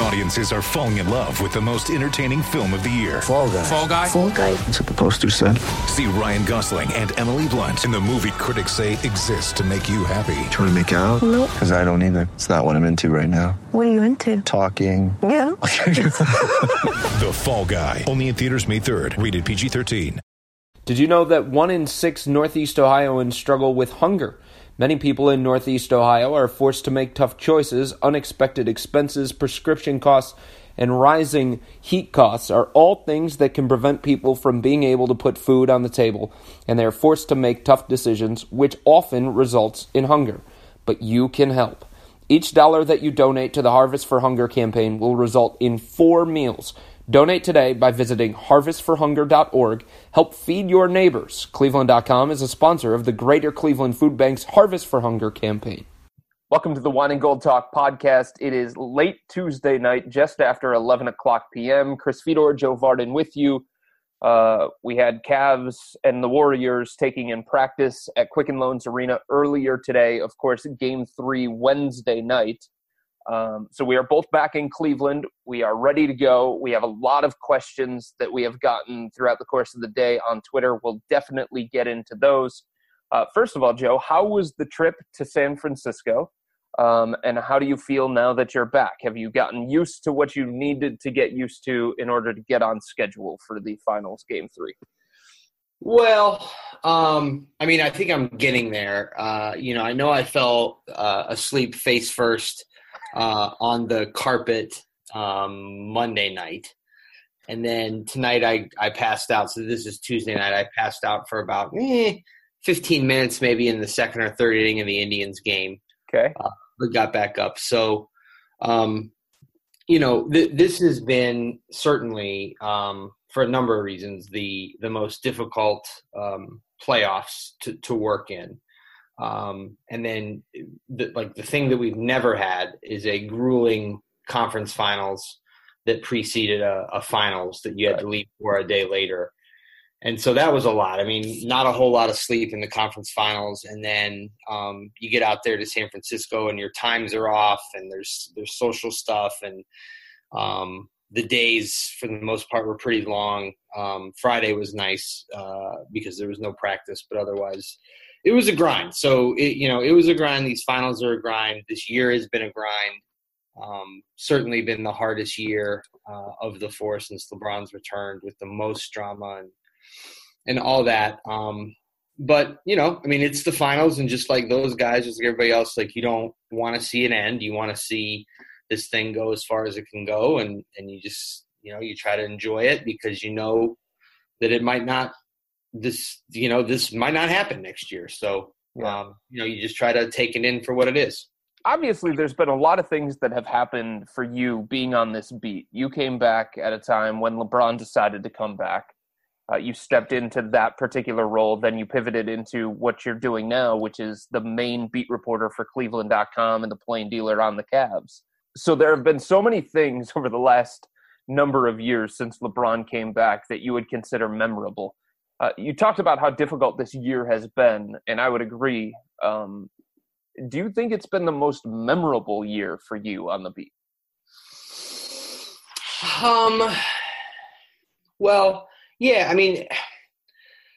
Audiences are falling in love with the most entertaining film of the year. Fall guy. Fall guy. Fall guy. That's what the poster said. See Ryan Gosling and Emily Blunt in the movie critics say exists to make you happy. Trying to make it out? Nope. Because I don't either. It's not what I'm into right now. What are you into? Talking. Yeah. The Fall Guy. Only in theaters May 3rd. Rated PG-13. Did you know that one in six Northeast Ohioans struggle with hunger? Many people in Northeast Ohio are forced to make tough choices. Unexpected expenses, prescription costs, and rising heat costs are all things that can prevent people from being able to put food on the table, and they are forced to make tough decisions, which often results in hunger. But you can help. Each dollar that you donate to the Harvest for Hunger campaign will result in four meals. Donate today by visiting harvestforhunger.org. Help feed your neighbors. Cleveland.com is a sponsor of the Greater Cleveland Food Bank's Harvest for Hunger campaign. Welcome to the Wine and Gold Talk podcast. It is late Tuesday night, just after 11 o'clock p.m. Chris Fedor, Joe Vardon with you. Uh, we had Cavs and the Warriors taking in practice at Quicken Loans Arena earlier today. Of course, game three Wednesday night. Um, so we are both back in Cleveland. We are ready to go. We have a lot of questions that we have gotten throughout the course of the day on Twitter. We'll definitely get into those. Uh, first of all, Joe, how was the trip to San Francisco? Um, and how do you feel now that you're back? Have you gotten used to what you needed to get used to in order to get on schedule for the finals game three? Well, um, I mean, I think I'm getting there. Uh, you know, I know I fell uh, asleep face first uh, on the carpet um, Monday night, and then tonight I I passed out. So this is Tuesday night. I passed out for about eh, 15 minutes, maybe in the second or third inning of the Indians game. Okay. Uh, but got back up. So, um, you know, th- this has been certainly um, for a number of reasons the the most difficult um, playoffs to, to work in. Um, and then, the, like the thing that we've never had is a grueling conference finals that preceded a, a finals that you had to leave for a day later. And so that was a lot. I mean, not a whole lot of sleep in the conference finals, and then um, you get out there to San Francisco, and your times are off, and there's there's social stuff, and um, the days for the most part were pretty long. Um, Friday was nice uh, because there was no practice, but otherwise, it was a grind. So it, you know, it was a grind. These finals are a grind. This year has been a grind. Um, certainly been the hardest year uh, of the four since LeBron's returned, with the most drama and and all that. Um, but you know, I mean, it's the finals, and just like those guys, just like everybody else, like you don't want to see an end. You want to see this thing go as far as it can go, and and you just you know you try to enjoy it because you know that it might not this you know this might not happen next year. So um, you know you just try to take it in for what it is. Obviously, there's been a lot of things that have happened for you being on this beat. You came back at a time when LeBron decided to come back. Uh, you stepped into that particular role, then you pivoted into what you're doing now, which is the main beat reporter for Cleveland.com and the plain dealer on the Cavs. So there have been so many things over the last number of years since LeBron came back that you would consider memorable. Uh, you talked about how difficult this year has been, and I would agree. Um, do you think it's been the most memorable year for you on the beat? Um, well, yeah, I mean,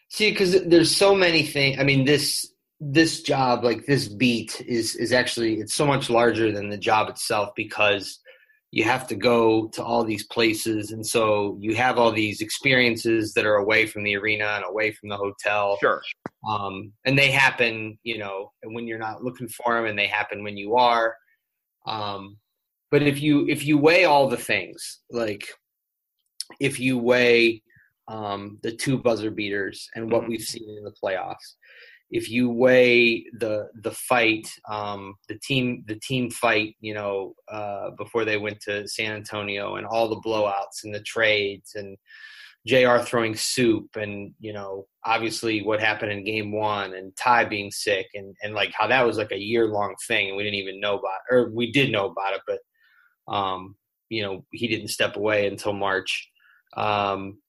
see, because there's so many things. I mean, this this job, like this beat, is is actually it's so much larger than the job itself because you have to go to all these places, and so you have all these experiences that are away from the arena and away from the hotel. Sure. Um, and they happen, you know, when you're not looking for them, and they happen when you are. Um, but if you if you weigh all the things, like if you weigh um, the two buzzer beaters and what Mhm. we've seen in the playoffs. If you weigh the the fight, um, the team the team fight, you know, uh, before they went to San Antonio, and all the blowouts and the trades, and Jr. throwing soup, and you know, obviously what happened in Game One, and Ty being sick, and and like how that was like a year long thing, and we didn't even know about, or we did know about it, but um, you know, he didn't step away until March. Um,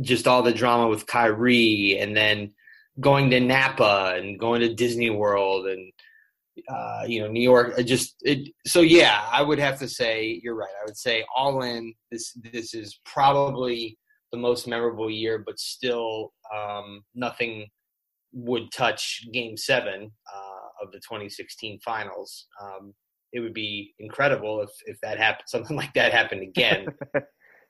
just all the drama with Kyrie, and then going to Napa and going to Disney World, and uh, you know, New York. it Just it, so, yeah, I would have to say you're right. I would say all in. This this is probably the most memorable year, but still, um, nothing would touch Game Seven uh, of the 2016 Finals. Um, it would be incredible if if that happened, something like that happened again.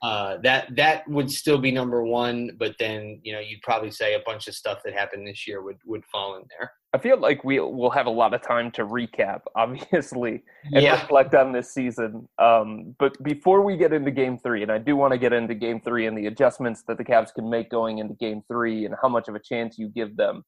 uh, that that would still be number one, but then you know you'd probably say a bunch of stuff that happened this year would would fall in there. I feel like we will have a lot of time to recap, obviously, and Yeah. reflect on this season. Um, but before we get into Game Three, and I do want to get into Game Three and the adjustments that the Cavs can make going into Game Three, and how much of a chance you give them.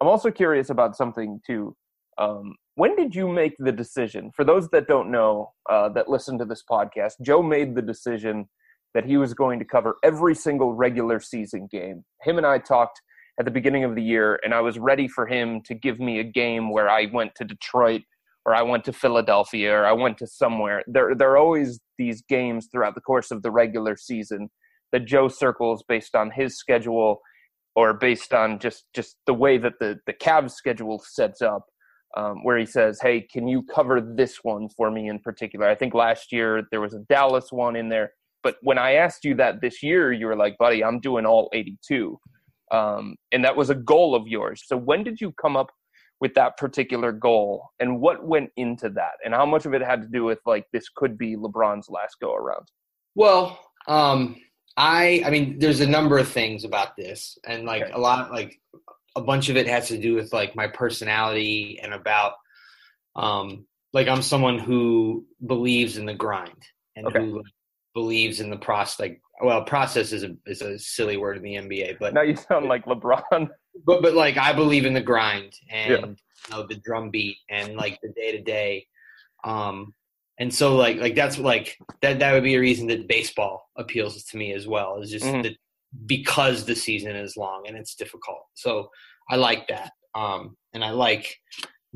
I'm also curious about something too. Um, when did you make the decision? For those that don't know, uh, that listen to this podcast, Joe made the decision that he was going to cover every single regular season game. Him and I talked at the beginning of the year, and I was ready for him to give me a game where I went to Detroit or I went to Philadelphia or I went to somewhere. There, there are always these games throughout the course of the regular season that Joe circles based on his schedule or based on just just the way that the the Cavs schedule sets up. Um, where he says, "Hey, can you cover this one for me in particular?" I think last year there was a Dallas one in there, but when I asked you that this year, you were like, "Buddy, I'm doing all 82," um, and that was a goal of yours. So when did you come up with that particular goal, and what went into that, and how much of it had to do with like this could be LeBron's last go around? Well, um, I I mean, there's a number of things about this, and like Okay. a lot, like a bunch of it has to do with like my personality and about, um, like I'm someone who believes in the grind and Okay. who believes in the process. Like, well, process is a is a silly word in the NBA, but Now you sound like LeBron. but but like I believe in the grind and Yeah. you know the drum beat and like the day to day. Um and so like like that's like that that would be a reason that baseball appeals to me as well. Is just Mhm. that because the season is long and it's difficult. So I like that. Um and I like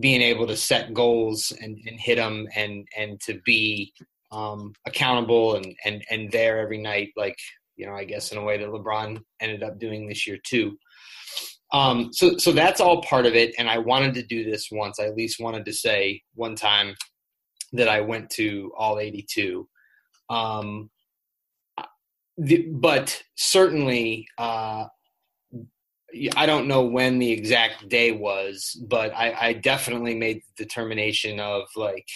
being able to set goals and, and hit them and and to be um accountable and and and there every night like you know I guess in a way that LeBron ended up doing this year too. Um, so so that's all part of it, and I wanted to do this once. I at least wanted to say one time that I went to all 82. Um, but certainly, uh, I don't know when the exact day was, but I, I definitely made the determination of like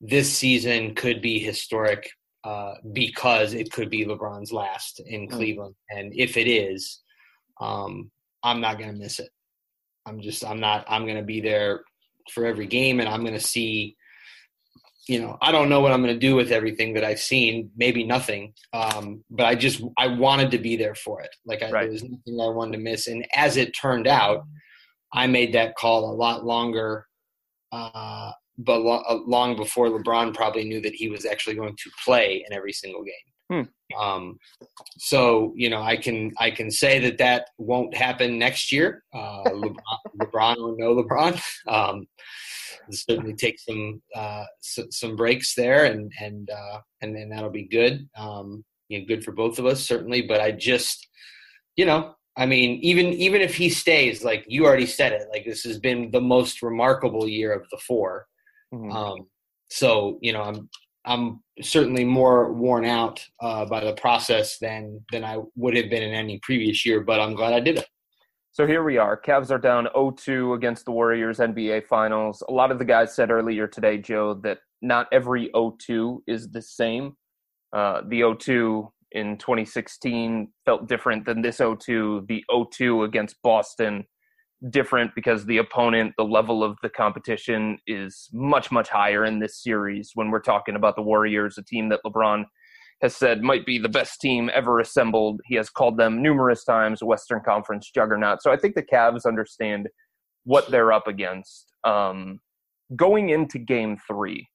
this season could be historic uh, because it could be LeBron's last in Cleveland, and if it is, um, I'm not going to miss it. I'm just I'm not I'm going to be there for every game, and I'm going to see. You know, I don't know what I'm going to do with everything that I've seen. Maybe nothing, um, but I just I wanted to be there for it. Like I, Right. there was nothing I wanted to miss, and as it turned out, I made that call a lot longer, uh, but uh, long before LeBron probably knew that he was actually going to play in every single game. Um, so you know, I can I can say that that won't happen next year. Uh, LeBron, LeBron or no LeBron, um, certainly take some uh, s- some breaks there, and and uh, and then that'll be good. Um, you know, good for both of us certainly. But I just, you know, I mean, even even if he stays, like you already said it, like this has been the most remarkable year of the 4 Mhm. Um, so you know, I'm I'm certainly more worn out uh, by the process than than I would have been in any previous year. But I'm glad I did it. So here we are. Cavs are down 0-2 against the Warriors NBA Finals. A lot of the guys said earlier today, Joe, that not every 0-2 is the same. Uh, the 0-2 in 2016 felt different than this 0-2. The 0-2 against Boston different because the opponent, the level of the competition is much much higher in this series. When we're talking about the Warriors, a team that LeBron has said might be the best team ever assembled. He has called them numerous times Western Conference juggernaut. So I think the Cavs understand what they're up against. Um, going into game three,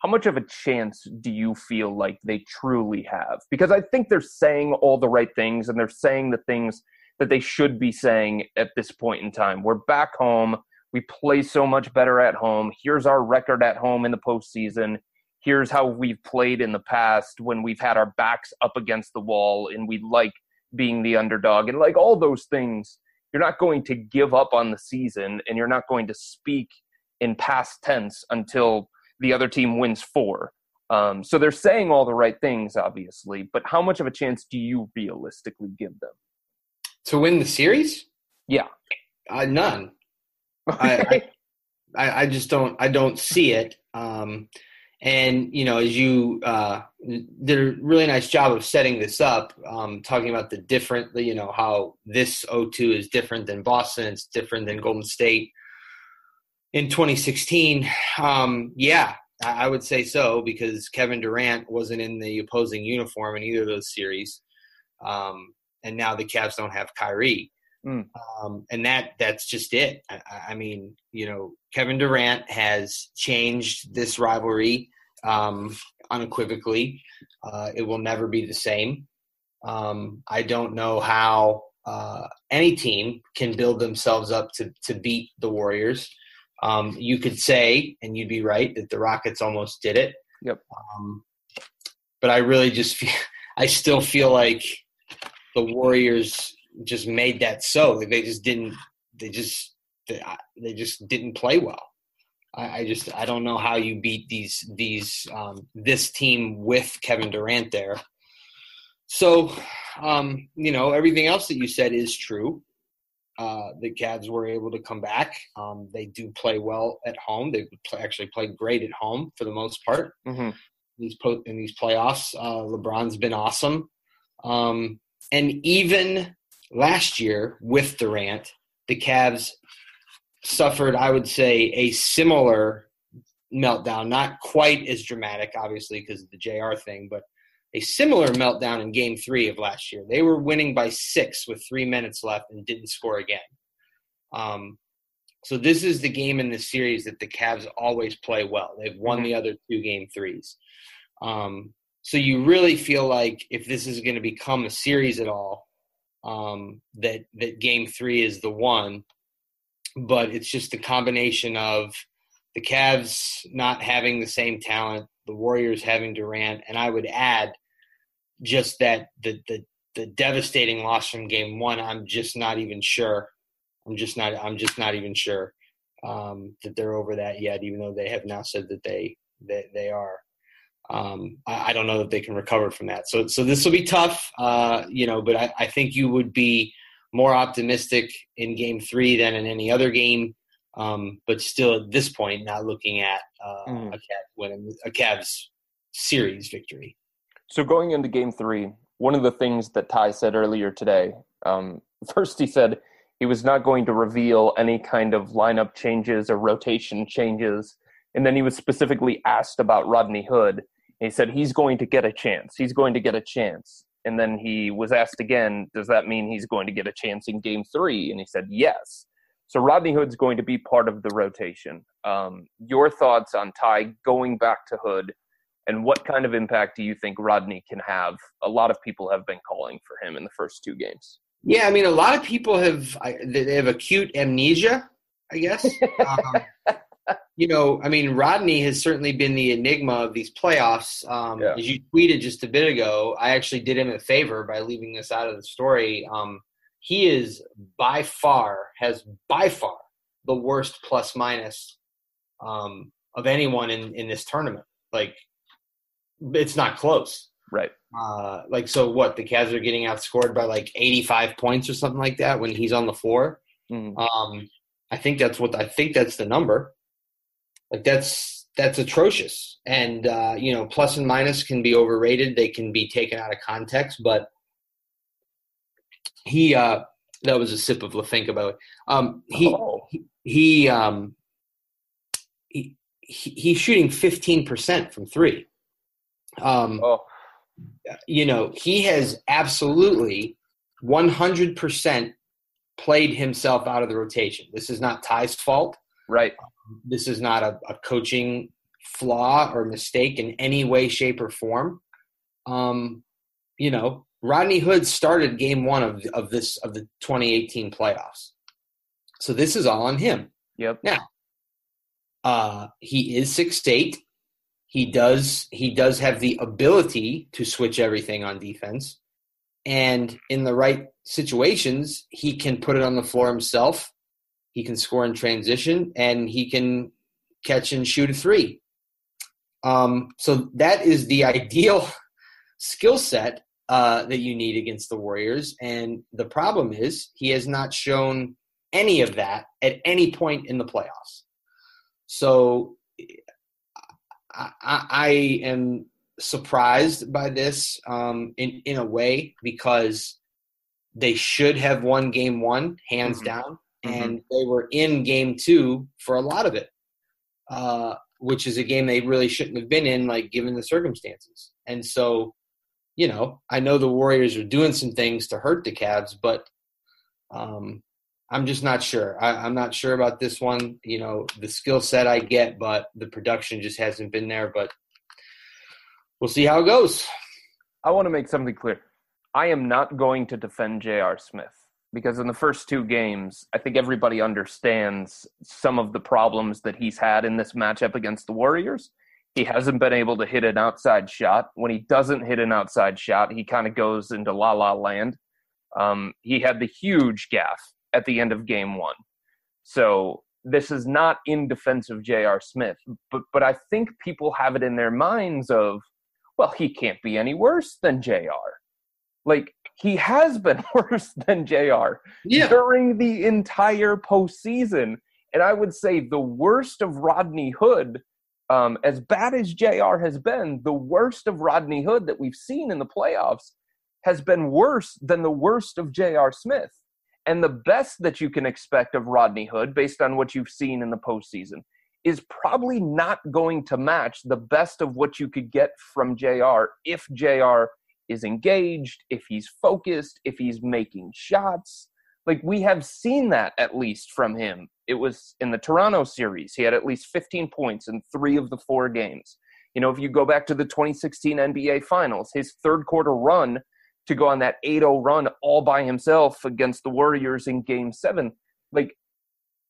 how much of a chance do you feel like they truly have? Because I think they're saying all the right things and they're saying the things that they should be saying at this point in time. We're back home. We play so much better at home. Here's our record at home in the postseason. Here's how we've played in the past when we've had our backs up against the wall and we like being the underdog. And like all those things, you're not going to give up on the season and you're not going to speak in past tense until the other team wins four. Um, so they're saying all the right things, obviously, but how much of a chance do you realistically give them? To win the series? Yeah. Uh, none. Okay. I, I, I just don't. I don't see it. Um, and you know, as you uh, did a really nice job of setting this up, um, talking about the different, you know, how this O2 is different than Boston, it's different than Golden State in 2016. Um, yeah, I, I would say so because Kevin Durant wasn't in the opposing uniform in either of those series, um, and now the Cavs don't have Kyrie. Mm. Um, and that that's just it. I, I mean, you know, Kevin Durant has changed this rivalry um, unequivocally. Uh, it will never be the same. Um, I don't know how uh, any team can build themselves up to to beat the Warriors. Um, you could say, and you'd be right, that the Rockets almost did it. Yep. Um, but I really just feel, I still feel like the Warriors just made that so. Like they just didn't. They just they, they just didn't play well. I, I, just I don't know how you beat these these um, this team with Kevin Durant there. So, um, you know, everything else that you said is true. Uh, the Cavs were able to come back. Um, they do play well at home. They play, actually played great at home for the most part. Mm-hmm. These po- in these playoffs, uh, LeBron's been awesome. Um, and even last year with Durant, the Cavs suffered, I would say, a similar meltdown. Not quite as dramatic, obviously, because of the JR thing, but a similar meltdown in game three of last year. They were winning by six with three minutes left and didn't score again. Um, so this is the game in the series that the Cavs always play well. They've won Mhm. the other two game threes. Um, so you really feel like if this is going to become a series at all, um, that that game three is the one. But it's just a combination of the Cavs not having the same talent, the Warriors having Durant, and I would add just that the the the devastating loss from game one. I'm just not even sure. I'm just not. I'm just not even sure um, that they're over that yet, even though they have now said that they that they are. Um, I, I don't know that they can recover from that. So so this will be tough, uh, you know. But I, I think you would be more optimistic in game three than in any other game. Um, but still, at this point, not looking at uh, a Cavs winning a Cavs series victory. So going into game three, one of the things that Ty said earlier today, um, first he said he was not going to reveal any kind of lineup changes or rotation changes. And then he was specifically asked about Rodney Hood. He said he's going to get a chance. He's going to get a chance. And then he was asked again, does that mean he's going to get a chance in game three? And he said yes. So Rodney Hood's going to be part of the rotation. Um, your thoughts on Ty going back to Hood and what kind of impact do you think Rodney can have? A lot of people have been calling for him in the first two games. Yeah, I mean, a lot of people have I, they have acute amnesia, I guess. um, you know, I mean, Rodney has certainly been the enigma of these playoffs. Um, Yeah. As you tweeted just a bit ago, I actually did him a favor by leaving this out of the story. Um, he is by far has by far the worst plus minus um, of anyone in in this tournament. Like, it's not close. Right. Uh, like so, what the Cavs are getting outscored by like 85 points or something like that when he's on the floor. Mhm. Um, I think that's what I think that's the number. Like that's that's atrocious, and uh, you know, plus and minus can be overrated. They can be taken out of context, but he uh, that was a sip of Lafink about. Um, he Oh. he um, he, he he's shooting 15 percent from three. Um, Oh, you know, he has absolutely 100% played himself out of the rotation. This is not Ty's fault. Right. This is not a, a coaching flaw or mistake in any way, shape, or form. Um, you know, Rodney Hood started game one of of this of the 2018 playoffs, so this is all on him. Yep. Now, uh, he is six eight. He does he does have the ability to switch everything on defense, and in the right situations, he can put it on the floor himself. He can score in transition, and he can catch and shoot a three. Um, so that is the ideal skill set uh, that you need against the Warriors. And the problem is he has not shown any of that at any point in the playoffs. So I, I am surprised by this um, in in a way because they should have won game one hands Mhm. down, Mhm. and they were in game two for a lot of it, uh, which is a game they really shouldn't have been in, like given the circumstances. And so, you know, I know the Warriors are doing some things to hurt the Cavs, but um, I'm just not sure. I, I'm not sure about this one. You know, the skill set I get, but the production just hasn't been there. But we'll see how it goes. I want to make something clear. I am not going to defend J.R. Smith because in the first two games, I think everybody understands some of the problems that he's had in this matchup against the Warriors. He hasn't been able to hit an outside shot. When he doesn't hit an outside shot, he kind of goes into la la land. Um, he had the huge gaff at the end of game one. So this is not in defense of J.R. Smith, but but I think people have it in their minds of, well, he can't be any worse than J.R. Like he has been worse than J.R. during the entire postseason, and I would say the worst of Rodney Hood. Um, as bad as JR has been, the worst of Rodney Hood that we've seen in the playoffs has been worse than the worst of J.R. Smith. And the best that you can expect of Rodney Hood, based on what you've seen in the postseason, is probably not going to match the best of what you could get from JR if JR is engaged, if he's focused, if he's making shots. Like we have seen that at least from him. It was in the Toronto series. He had at least 15 points in three of the four games. You know, if you go back to the 2016 NBA Finals, his third quarter run to go on that 8-0 run all by himself against the Warriors in game 7, like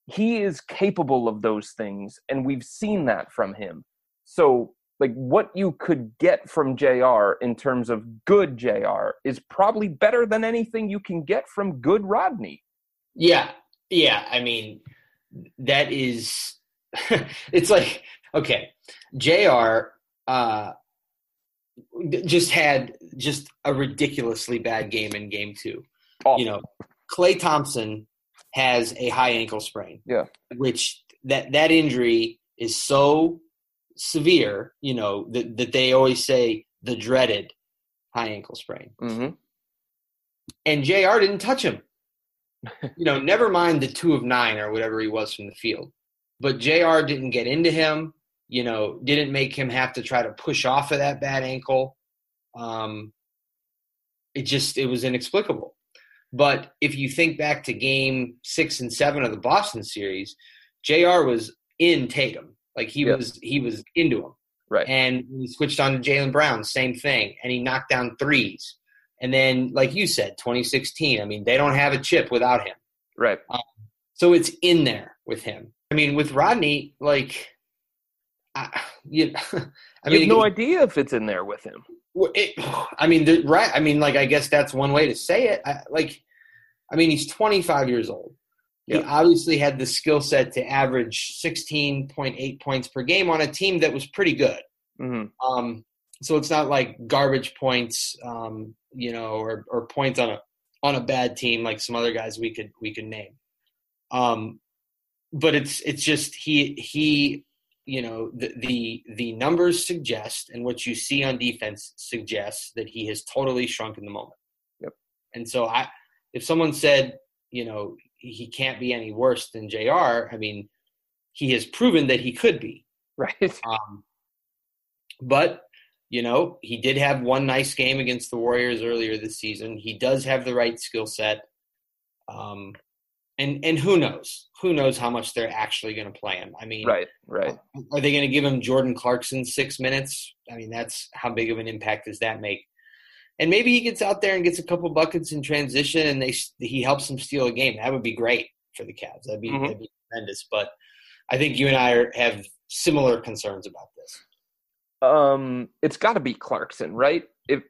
he is capable of those things and we've seen that from him. So, like what you could get from JR in terms of good JR is probably better than anything you can get from good Rodney. Yeah, yeah. I mean, that is. it's like okay, Jr. Uh, just had just a ridiculously bad game in game two. You know, Klay Thompson has a high ankle sprain. Yeah. Which that that injury is so severe. You know that that they always say the dreaded high ankle sprain. Mm-hmm. and JR didn't touch him. you know, never mind the two of nine or whatever he was from the field. But JR didn't get into him, you know, didn't make him have to try to push off of that bad ankle. Um, it just, it was inexplicable. But if you think back to game six and seven of the Boston series, JR was in Tatum. Like he was, he was into him. Right. And he switched on to Jaylen Brown, same thing. And he knocked down threes. And then, like you said, 2016, I mean, they don't have a chip without him. right. Um, so it's in there with him. I mean, with Rodney, like, I, you, I mean, have no idea if it's in there with him. it, I mean, the, right? I mean, like, I guess that's one way to say it. I, like, I mean, he's 25 years old. He Yep. obviously had the skill set to average 16.8 points per game on a team that was pretty good. hmm Um, so it's not like garbage points, um, you know, or, or points on a on a bad team like some other guys we could we could name. Um, but it's it's just he he you know the the the numbers suggest and what you see on defense suggests that he has totally shrunk in the moment. Yep. And so I if someone said you know he can't be any worse than Jr. I mean he has proven that he could be. Right. Um, but You know, he did have one nice game against the Warriors earlier this season. He does have the right skill set. Um, and and who knows? Who knows how much they're actually going to play him? I mean, Right, right. are they going to give him Jordan Clarkson six minutes? I mean, that's how big of an impact does that make? And maybe he gets out there and gets a couple buckets in transition, and they he helps them steal a game. That would be great for the Cavs. That'd be Mhm. that'd be tremendous. But I think you and I are, have similar concerns about this. Um, it's got to be Clarkson, right? If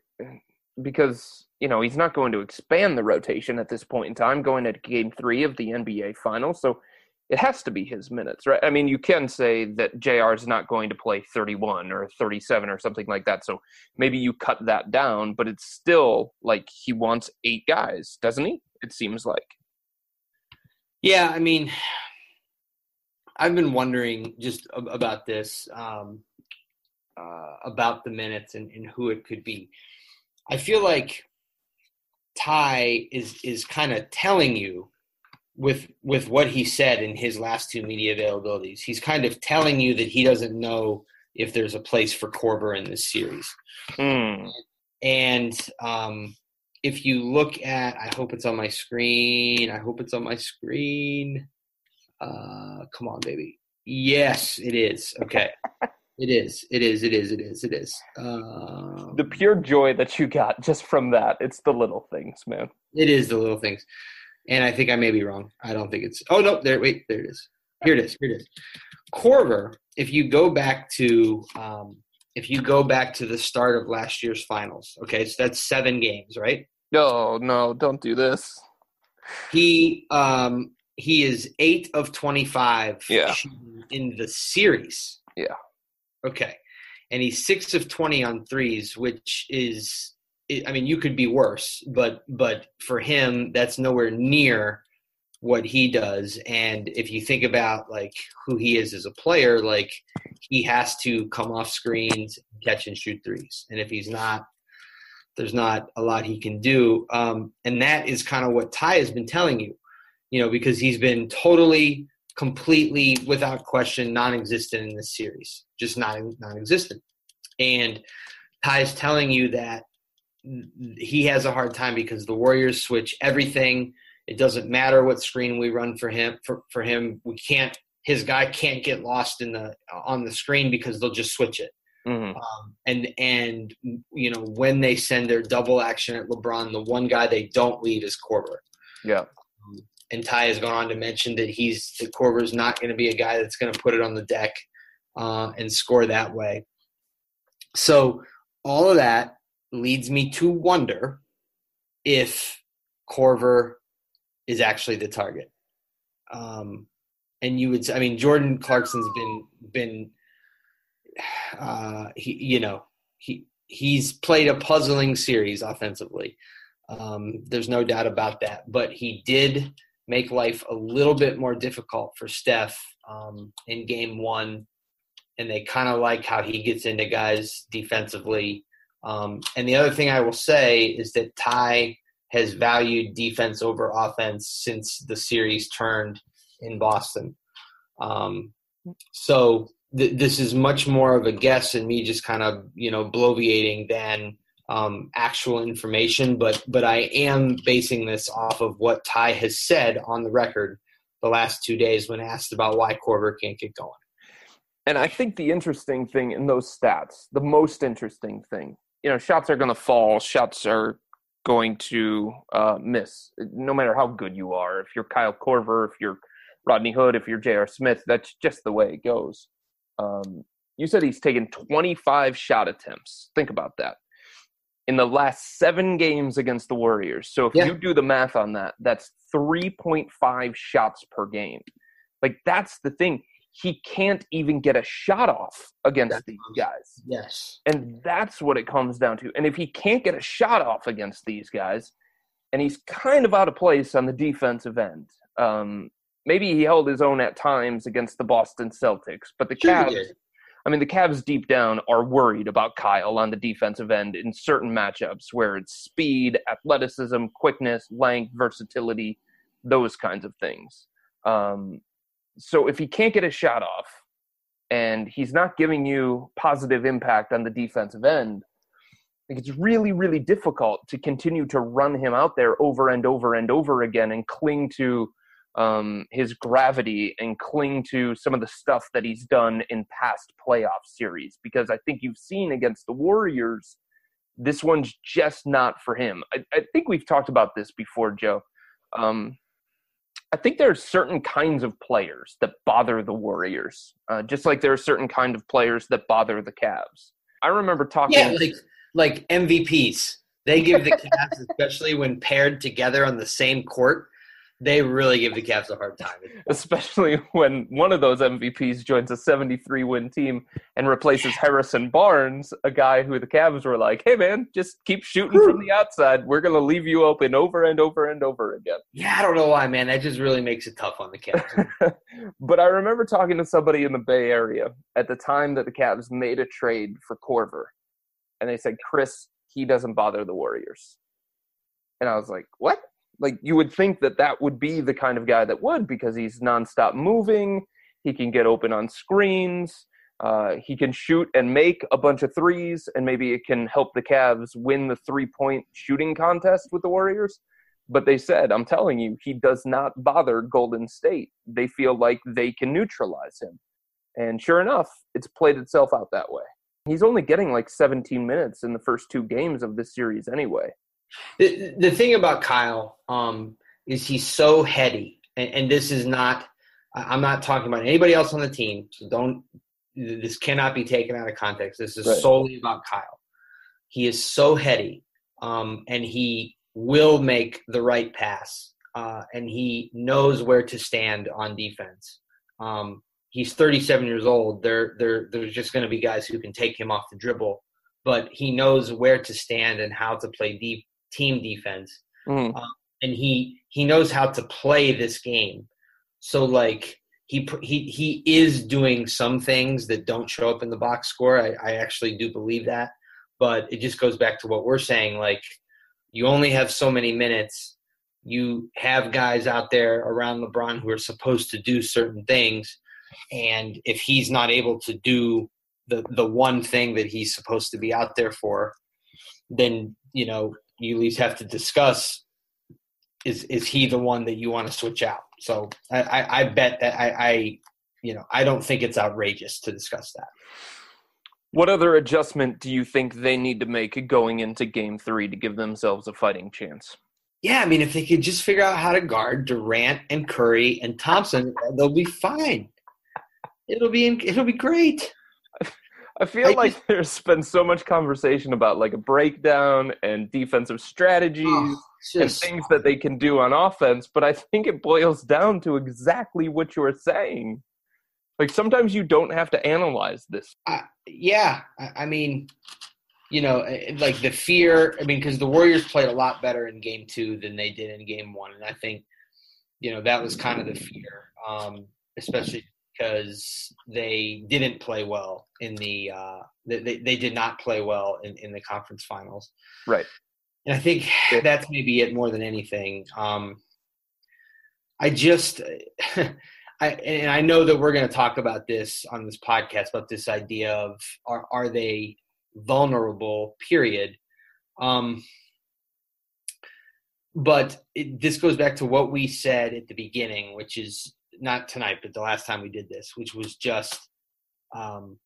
because you know he's not going to expand the rotation at this point in time, going at Game Three of the NBA Finals, so it has to be his minutes, right? I mean, you can say that Jr. is not going to play 31 or 37 or something like that, so maybe you cut that down, but it's still like he wants eight guys, doesn't he? It seems like. Yeah, I mean, I've been wondering just about this, um, uh, about the minutes and, and who it could be. I feel like Ty is is kind of telling you with with what he said in his last two media availabilities. He's kind of telling you that he doesn't know if there's a place for Korver in this series. Hmm. And um, if you look at, I hope it's on my screen. I hope it's on my screen. Uh, come on, baby. Yes, it is. Okay. It is. It is. It is. It is. It is. Um, The pure joy that you got just from that, it's the little things, man. it is the little things. And I think I may be wrong. I don't think it's. Oh, no. There. Wait. There it is. Here it is. Here it is. Korver, if you go back to. Um, if you go back to the start of last year's finals, okay, so that's seven games, right? No, no, don't do this. He um he is eight of twenty five Yeah. in the series. Yeah. Okay. And he's six of twenty on threes, which is I mean, you could be worse, but but for him, that's nowhere near what he does. And if you think about like who he is as a player, like he has to come off screens, catch and shoot threes. And if he's not, there's not a lot he can do. Um, and that is kind of what Ty has been telling you, you know, because he's been totally, completely, without question, non-existent in this series, just non non-existent. And Ty is telling you that he has a hard time because the Warriors switch everything. It doesn't matter what screen we run for him. For, for him, we can't. His guy can't get lost in the on the screen because they'll just switch it. Mhm. Um, and and you know when they send their double action at LeBron, the one guy they don't leave is Korver. Yeah. And Ty has gone on to mention that he's that Korver's not going to be a guy that's going to put it on the deck uh, and score that way. So all of that leads me to wonder if Korver is actually the target. Um, and you would, I mean, Jordan Clarkson's been been, uh, he, you know, he he's played a puzzling series offensively. Um, there's no doubt about that. But he did make life a little bit more difficult for Steph um, in Game One, and they kind of like how he gets into guys defensively. Um, and the other thing I will say is that Ty has valued defense over offense since the series turned in Boston. Um, so th- this is much more of a guess and me just kind of you know bloviating than um, actual information. But but I am basing this off of what Ty has said on the record the last two days when asked about why Korver can't get going. And I think the interesting thing in those stats, the most interesting thing, you know, shots are going to fall, shots are going to uh, miss, no matter how good you are. If you're Kyle Korver, if you're Rodney Hood, if you're J.R. Smith, that's just the way it goes. Um, you said he's taken 25 shot attempts. Think about that. In the last seven games against the Warriors. So if Yeah. you do the math on that, that's 3.5 shots per game. Like, that's the thing. He can't even get a shot off against these guys. Yes. And that's what it comes down to. And if he can't get a shot off against these guys, and he's kind of out of place on the defensive end, um, maybe he held his own at times against the Boston Celtics, but the Sure Cavs I mean, the Cavs deep down are worried about Kyle on the defensive end in certain matchups where it's speed, athleticism, quickness, length, versatility, those kinds of things. Um, so if he can't get a shot off, and he's not giving you positive impact on the defensive end, like it's really, really difficult to continue to run him out there over and over and over again and cling to um, his gravity and cling to some of the stuff that he's done in past playoff series. Because I think you've seen against the Warriors, this one's just not for him. I, I think we've talked about this before, Joe. Um, I think there are certain kinds of players that bother the Warriors, uh, just like there are certain kind of players that bother the Cavs. I remember talking. Yeah, like like MVPs. They give the Cavs, especially when paired together on the same court, they really give the Cavs a hard time. Especially when one of those MVPs joins a 73 win team and replaces Harrison Barnes, a guy who the Cavs were like, hey man, just keep shooting from the outside. We're going to leave you open over and over and over again. Yeah, I don't know why, man. That just really makes it tough on the Cavs. but I remember talking to somebody in the Bay Area at the time that the Cavs made a trade for Korver. And they said, Chris, he doesn't bother the Warriors. And I was like, what? Like you would think that that would be the kind of guy that would because he's nonstop moving. He can get open on screens. Uh, he can shoot and make a bunch of threes, and maybe it can help the Cavs win the three point shooting contest with the Warriors. But they said, I'm telling you, he does not bother Golden State. They feel like they can neutralize him. And sure enough, it's played itself out that way. He's only getting like 17 minutes in the first two games of this series anyway. The, the thing about Kyle um, is he's so heady, and, and, this is not. I'm not talking about anybody else on the team, so don't. This cannot be taken out of context. This is right. solely about Kyle. He is so heady, um, and he will make the right pass, uh, and he knows where to stand on defense. Um, he's 37 years old. There, there, there's just going to be guys who can take him off the dribble, but he knows where to stand and how to play deep team defense, mm. um, and he he knows how to play this game. So like he he he is doing some things that don't show up in the box score. I, I actually do believe that, but it just goes back to what we're saying. Like you only have so many minutes. You have guys out there around LeBron who are supposed to do certain things, and if he's not able to do the the one thing that he's supposed to be out there for, then you know you at least have to discuss is is he the one that you want to switch out? So I, I, I bet that I, I you know I don't think it's outrageous to discuss that. What other adjustment do you think they need to make going into game three to give themselves a fighting chance? Yeah, I mean, if they could just figure out how to guard Durant and Curry and Thompson, they'll be fine. It'll be it'll be great. I feel I like just, there's been so much conversation about like a breakdown and defensive strategies oh, and things that they can do on offense, but I think it boils down to exactly what you were saying. Like sometimes you don't have to analyze this. Uh, yeah, I, I mean, you know, eh, eh, like the fear. I mean, because the Warriors played a lot better in Game Two than they did in Game One, and I think, you know, that was kind of the fear, um, especially because they didn't play well in the uh, they, they did not play well in, in the conference finals. Right. And I think that's maybe it more than anything. Um, I just I and I know that we're going to talk about this on this podcast about this idea of are are they vulnerable period um but it, this goes back to what we said at the beginning which is not tonight, but the last time we did this, which was just um,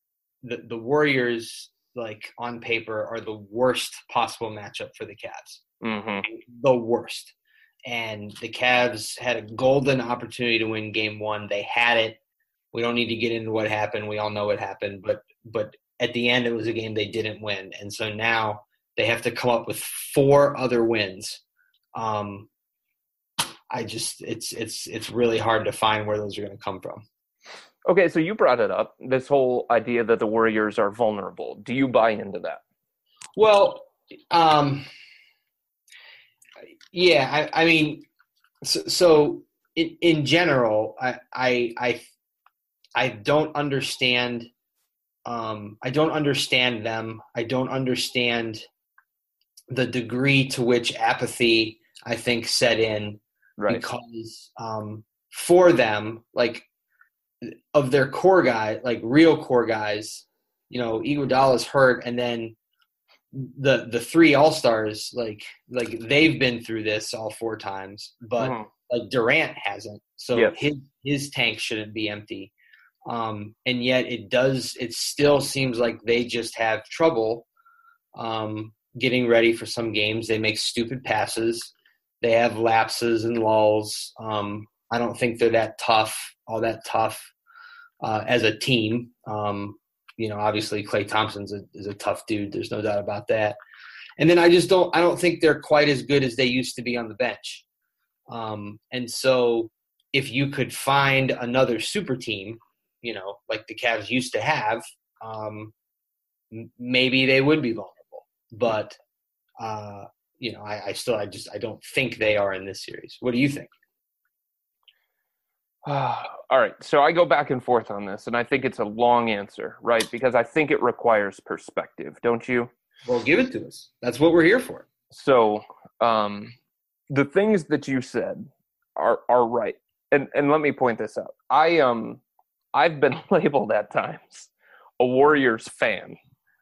the the Warriors, like on paper, are the worst possible matchup for the Cavs. Mm-hmm. The worst. And the Cavs had a golden opportunity to win Game One. They had it. We don't need to get into what happened. We all know what happened. But but at the end, it was a game they didn't win, and so now they have to come up with four other wins. Um, I just it's it's it's really hard to find where those are going to come from. Okay, so you brought it up this whole idea that the Warriors are vulnerable. Do you buy into that? Well, um, yeah, I, I mean, so, so in, in general, I, I I I don't understand. Um, I don't understand them. I don't understand the degree to which apathy I think set in right. because um, for them, like of their core guy, like real core guys, you know, Iguodala's hurt, and then the the three all stars, like like they've been through this all four times, but Mhm. like Durant hasn't. So Yes. his his tank shouldn't be empty. Um, and yet it does. It still seems like they just have trouble um, getting ready for some games. They make stupid passes. They have lapses and lulls. Um, I don't think they're that tough, all that tough uh, as a team. Um, you know, obviously Klay Thompson's a, is a tough dude. There's no doubt about that. And then I just don't. I don't think they're quite as good as they used to be on the bench. Um, and so, if you could find another super team, you know, like the Cavs used to have, um, maybe they would be vulnerable. But uh, you know, I, I still, I just, I don't think they are in this series. What do you think? All right, so I go back and forth on this, and I think it's a long answer, right? Because I think it requires perspective, don't you? Well, give it to us. That's what we're here for. So, um, the things that you said are are right, and and let me point this out. I um, I've been labeled at times a Warriors fan,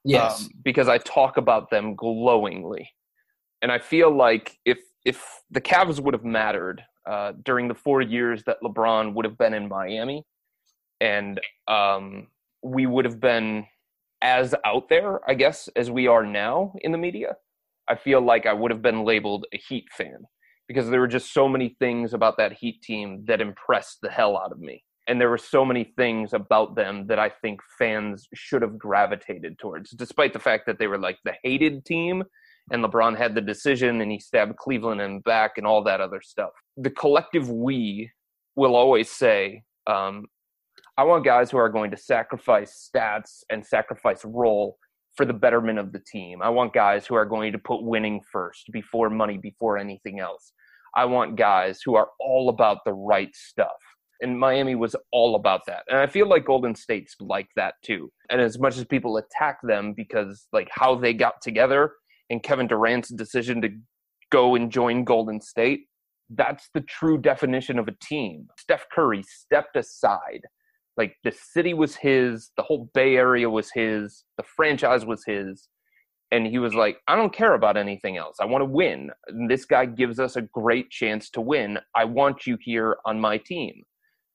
Yes. um, because I talk about them glowingly, and I feel like if if the Cavs would have mattered uh, during the four years that LeBron would have been in Miami, and um, we would have been as out there, I guess, as we are now in the media. I feel like I would have been labeled a Heat fan because there were just so many things about that Heat team that impressed the hell out of me. And there were so many things about them that I think fans should have gravitated towards, despite the fact that they were like the hated team and LeBron had the decision and he stabbed Cleveland in the back and all that other stuff. The collective we will always say, um, I want guys who are going to sacrifice stats and sacrifice role for the betterment of the team. I want guys who are going to put winning first before money, before anything else. I want guys who are all about the right stuff. And Miami was all about that. And I feel like Golden State's like that too. And as much as people attack them because like how they got together and Kevin Durant's decision to go and join Golden State, that's the true definition of a team. Steph Curry stepped aside. Like the city was his, the whole Bay Area was his, the franchise was his. And he was like, I don't care about anything else. I want to win. And this guy gives us a great chance to win. I want you here on my team.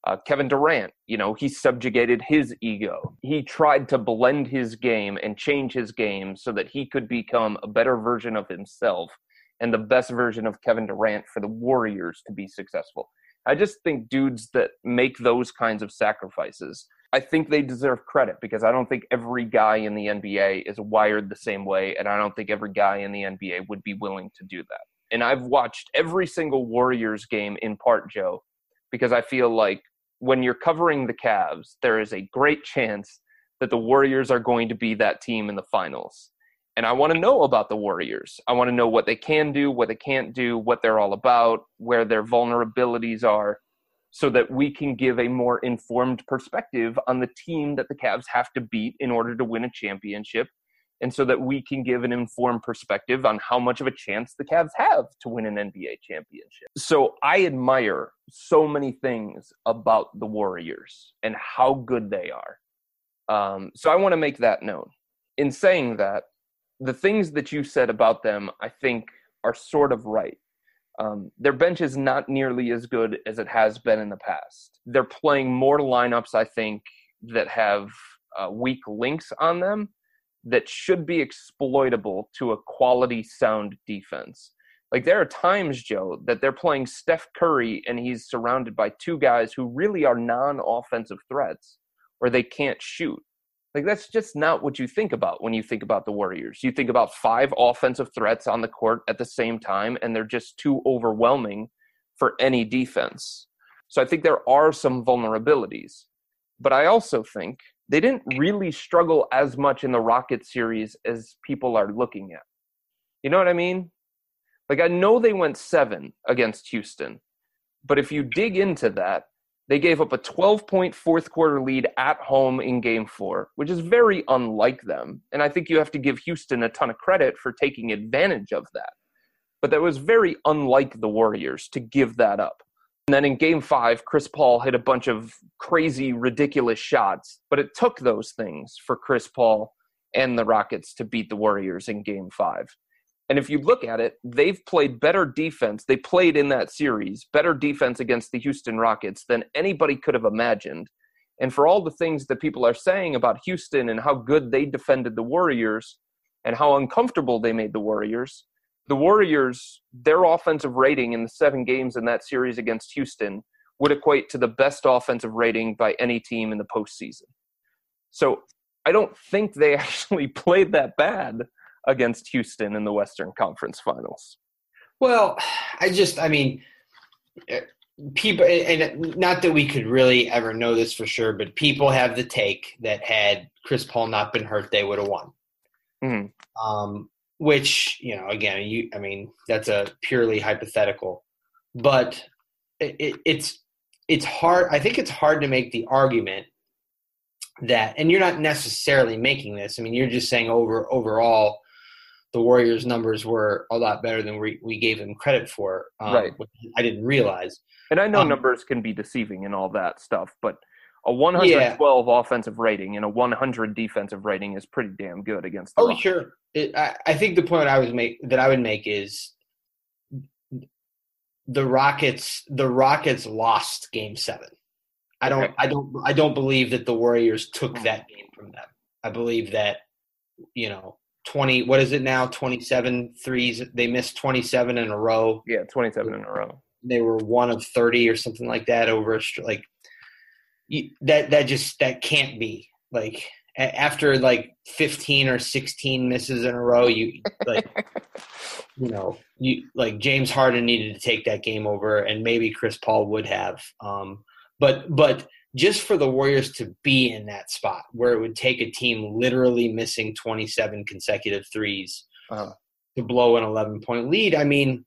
Uh, Kevin Durant, you know, he subjugated his ego. He tried to blend his game and change his game so that he could become a better version of himself and the best version of Kevin Durant for the Warriors to be successful. I just think dudes that make those kinds of sacrifices, I think they deserve credit because I don't think every guy in the NBA is wired the same way, and I don't think every guy in the NBA would be willing to do that. And I've watched every single Warriors game in part, Joe, because I feel like when you're covering the Cavs, there is a great chance that the Warriors are going to be that team in the finals. And I want to know about the Warriors. I want to know what they can do, what they can't do, what they're all about, where their vulnerabilities are, so that we can give a more informed perspective on the team that the Cavs have to beat in order to win a championship. And so that we can give an informed perspective on how much of a chance the Cavs have to win an NBA championship. So I admire so many things about the Warriors and how good they are. Um, so I want to make that known. In saying that, the things that you said about them, I think, are sort of right. Um, their bench is not nearly as good as it has been in the past. They're playing more lineups, I think, that have uh, weak links on them that should be exploitable to a quality sound defense. Like there are times, Joe, that they're playing Steph Curry and he's surrounded by two guys who really are non offensive threats or they can't shoot. Like that's just not what you think about when you think about the Warriors. You think about five offensive threats on the court at the same time, and they're just too overwhelming for any defense. So I think there are some vulnerabilities. But I also think they didn't really struggle as much in the Rocket series as people are looking at. You know what I mean? Like I know they went seven against Houston, but if you dig into that, they gave up a 12 point fourth quarter lead at home in game four, which is very unlike them. And I think you have to give Houston a ton of credit for taking advantage of that. But that was very unlike the Warriors to give that up. And then in game five, Chris Paul hit a bunch of crazy, ridiculous shots, but it took those things for Chris Paul and the Rockets to beat the Warriors in game five. And if you look at it, they've played better defense. They played in that series better defense against the Houston Rockets than anybody could have imagined. And for all the things that people are saying about Houston and how good they defended the Warriors and how uncomfortable they made the Warriors, the Warriors, their offensive rating in the seven games in that series against Houston would equate to the best offensive rating by any team in the postseason. So I don't think they actually played that bad against Houston in the Western Conference Finals. Well, I just, I mean, people, and not that we could really ever know this for sure, but people have the take that had Chris Paul not been hurt, they would have won. Mm-hmm. Um, which you know again you i mean that's a purely hypothetical but it, it's it's hard i think it's hard to make the argument that and you're not necessarily making this. I mean you're just saying over overall the warriors numbers were a lot better than we, we gave them credit for um, right. i didn't realize. And i know um, numbers can be deceiving and all that stuff but a 112 yeah. offensive rating and a 100 defensive rating is pretty damn good against the oh Rockets. sure it, I, I think the point I was make that I would make is the Rockets the Rockets lost game 7. I don't okay. I don't I don't believe that the Warriors took hmm. that game from them. I believe that you know 20 what is it now 27 threes they missed 27 in a row. Yeah, 27 in a row. They were one of 30 or something like that over a like you, that that just that can't be like after like 15 or 16 misses in a row you like you know you like james harden needed to take that game over and maybe chris paul would have um, but but just for the warriors to be in that spot where it would take a team literally missing 27 consecutive 3s uh-huh. to blow an 11 point lead i mean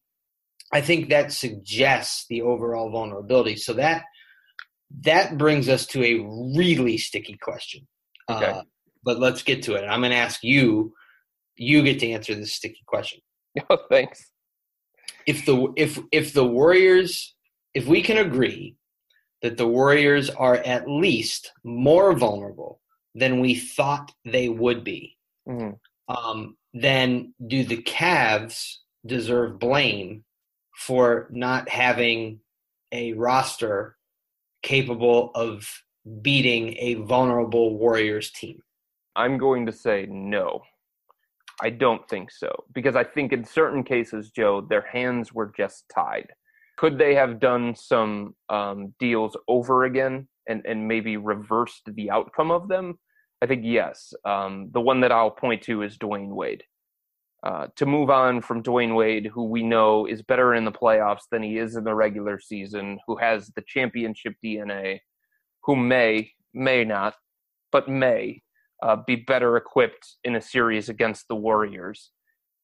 i think that suggests the overall vulnerability so that that brings us to a really sticky question Okay. Uh, but let's get to it. I'm going to ask you. You get to answer this sticky question. Oh, thanks. If the if if the Warriors, if we can agree that the Warriors are at least more vulnerable than we thought they would be, mm-hmm. um, then do the Cavs deserve blame for not having a roster capable of beating a vulnerable Warriors team? I'm going to say no. I don't think so. Because I think in certain cases, Joe, their hands were just tied. Could they have done some um, deals over again and, and maybe reversed the outcome of them? I think yes. Um, the one that I'll point to is Dwyane Wade. Uh, to move on from Dwyane Wade, who we know is better in the playoffs than he is in the regular season, who has the championship DNA, who may, may not, but may uh, be better equipped in a series against the Warriors.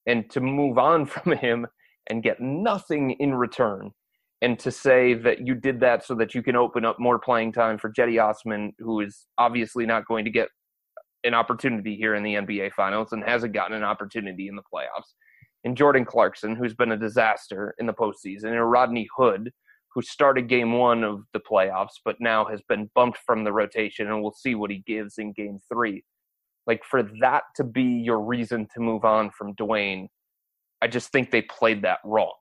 And to move on from him and get nothing in return, and to say that you did that so that you can open up more playing time for Cedi Osman, who is obviously not going to get an opportunity here in the NBA Finals and hasn't gotten an opportunity in the playoffs, and Jordan Clarkson, who's been a disaster in the postseason, and Rodney Hood, who started game one of the playoffs, but now has been bumped from the rotation, and we'll see what he gives in game three. Like, for that to be your reason to move on from Dwyane, I just think they played that wrong.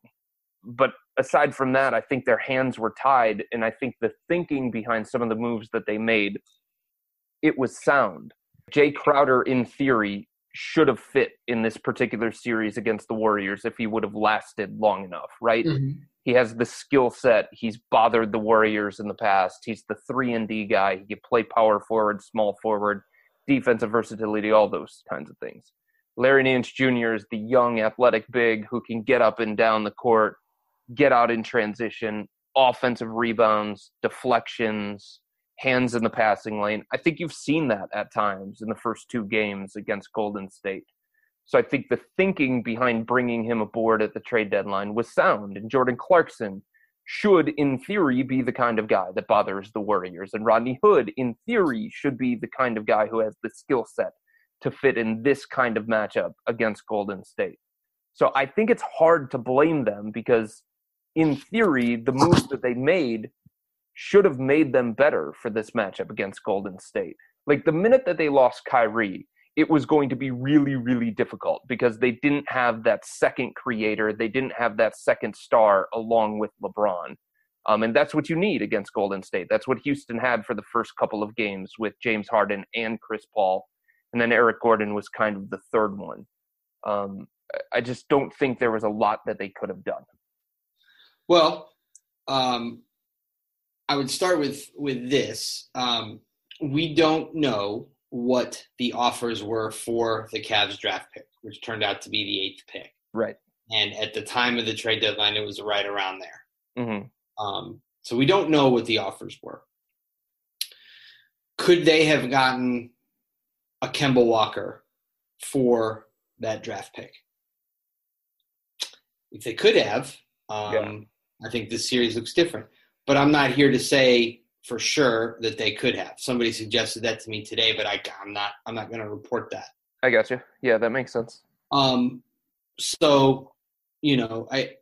But aside from that, I think their hands were tied, and I think the thinking behind some of the moves that they made, it was sound. Jae Crowder, in theory, should have fit in this particular series against the Warriors if he would have lasted long enough, right? Mm-hmm. He has the skill set. He's bothered the Warriors in the past. He's the three and D guy. He can play power forward, small forward, defensive versatility, all those kinds of things. Larry Nance Jr. is the young, athletic big who can get up and down the court, get out in transition, offensive rebounds, deflections, hands in the passing lane. I think you've seen that at times in the first two games against Golden State. So I think the thinking behind bringing him aboard at the trade deadline was sound. And Jordan Clarkson should, in theory, be the kind of guy that bothers the Warriors. And Rodney Hood, in theory, should be the kind of guy who has the skill set to fit in this kind of matchup against Golden State. So I think it's hard to blame them because in theory, the moves that they made should have made them better for this matchup against Golden State. Like the minute that they lost Kyrie, it was going to be really, really difficult because they didn't have that second creator. They didn't have that second star along with LeBron. Um, and that's what you need against Golden State. That's what Houston had for the first couple of games with James Harden and Chris Paul. And then Eric Gordon was kind of the third one. Um, I just don't think there was a lot that they could have done. Well, um, I would start with with this. Um, we don't know what the offers were for the Cavs draft pick, which turned out to be the eighth pick. Right. And at the time of the trade deadline, it was right around there. Mm-hmm. Um, so we don't know what the offers were. Could they have gotten a Kemba Walker for that draft pick? If they could have, um, Yeah. I think this series looks different. But I'm not here to say for sure that they could have. Somebody suggested that to me today, but I, I'm not. I'm not going to report that. I got you. Yeah, that makes sense. Um, so, you know, I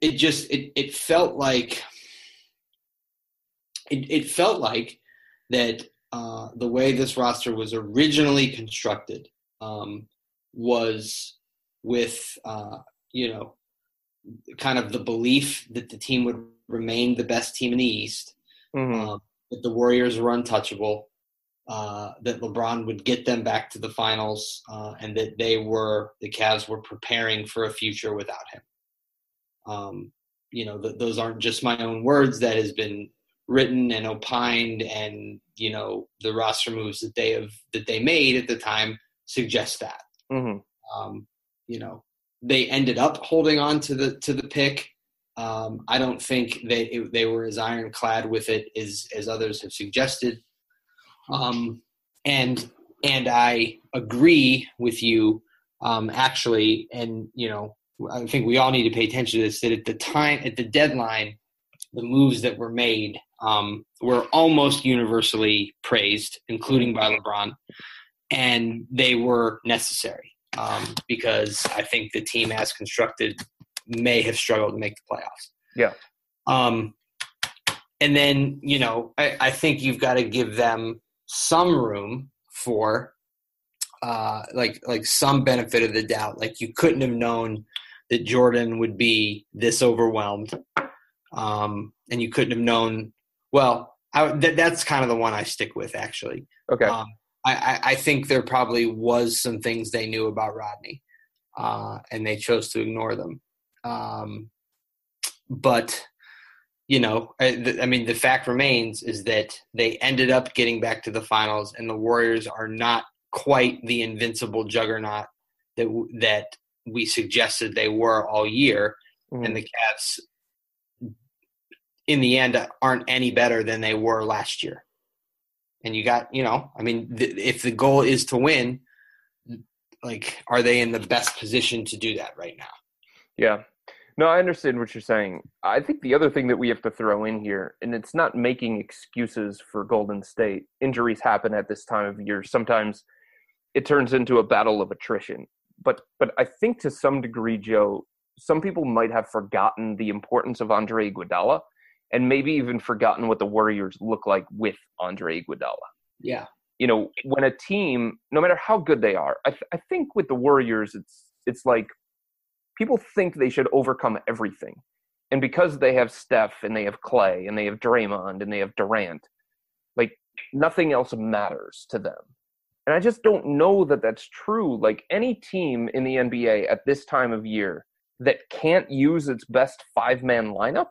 it just it it felt like it it felt like that uh, the way this roster was originally constructed um, was with uh, you know kind of the belief that the team would remain the best team in the East, Mhm. um, that the Warriors were untouchable, uh, that LeBron would get them back to the finals, uh, and that they were the Cavs were preparing for a future without him. Um, you know, th- those aren't just my own words. That has been written and opined, and you know, the roster moves that they have that they made at the time suggest that. Mhm. Um, you know, they ended up holding on to the to the pick. Um, I don't think they it, they were as ironclad with it as as others have suggested. Um, and and I agree with you um, actually, and you know I think we all need to pay attention to this. That at the time at the deadline, the moves that were made um, were almost universally praised, including by LeBron, and they were necessary um, because I think the team as constructed may have struggled to make the playoffs. Yeah. Um, and then you know I, I think you've got to give them some room for uh, like like some benefit of the doubt. Like you couldn't have known that Jordan would be this overwhelmed, um, and you couldn't have known. Well, I, that, that's kind of the one I stick with actually. Okay. Um, I, I, I think there probably was some things they knew about Rodney, uh, and they chose to ignore them. Um, but you know, I, th- I mean, the fact remains is that they ended up getting back to the finals, and the Warriors are not quite the invincible juggernaut that w- that we suggested they were all year, Mhm. and the Cavs, in the end, aren't any better than they were last year. And you got, you know, I mean, th- if the goal is to win, like, are they in the best position to do that right now? Yeah. No, I understand what you're saying. I think the other thing that we have to throw in here, and it's not making excuses for Golden State. Injuries happen at this time of year. Sometimes it turns into a battle of attrition. But but I think to some degree, Joe, some people might have forgotten the importance of Andre Iguodala, and maybe even forgotten what the Warriors look like with Andre Iguodala Yeah. you know when a team no matter how good they are I, th- I think with the warriors it's it's like people think they should overcome everything and because they have steph and they have Klay and they have draymond and they have durant like nothing else matters to them and i just don't know that that's true like any team in the nba at this time of year that can't use its best five man lineup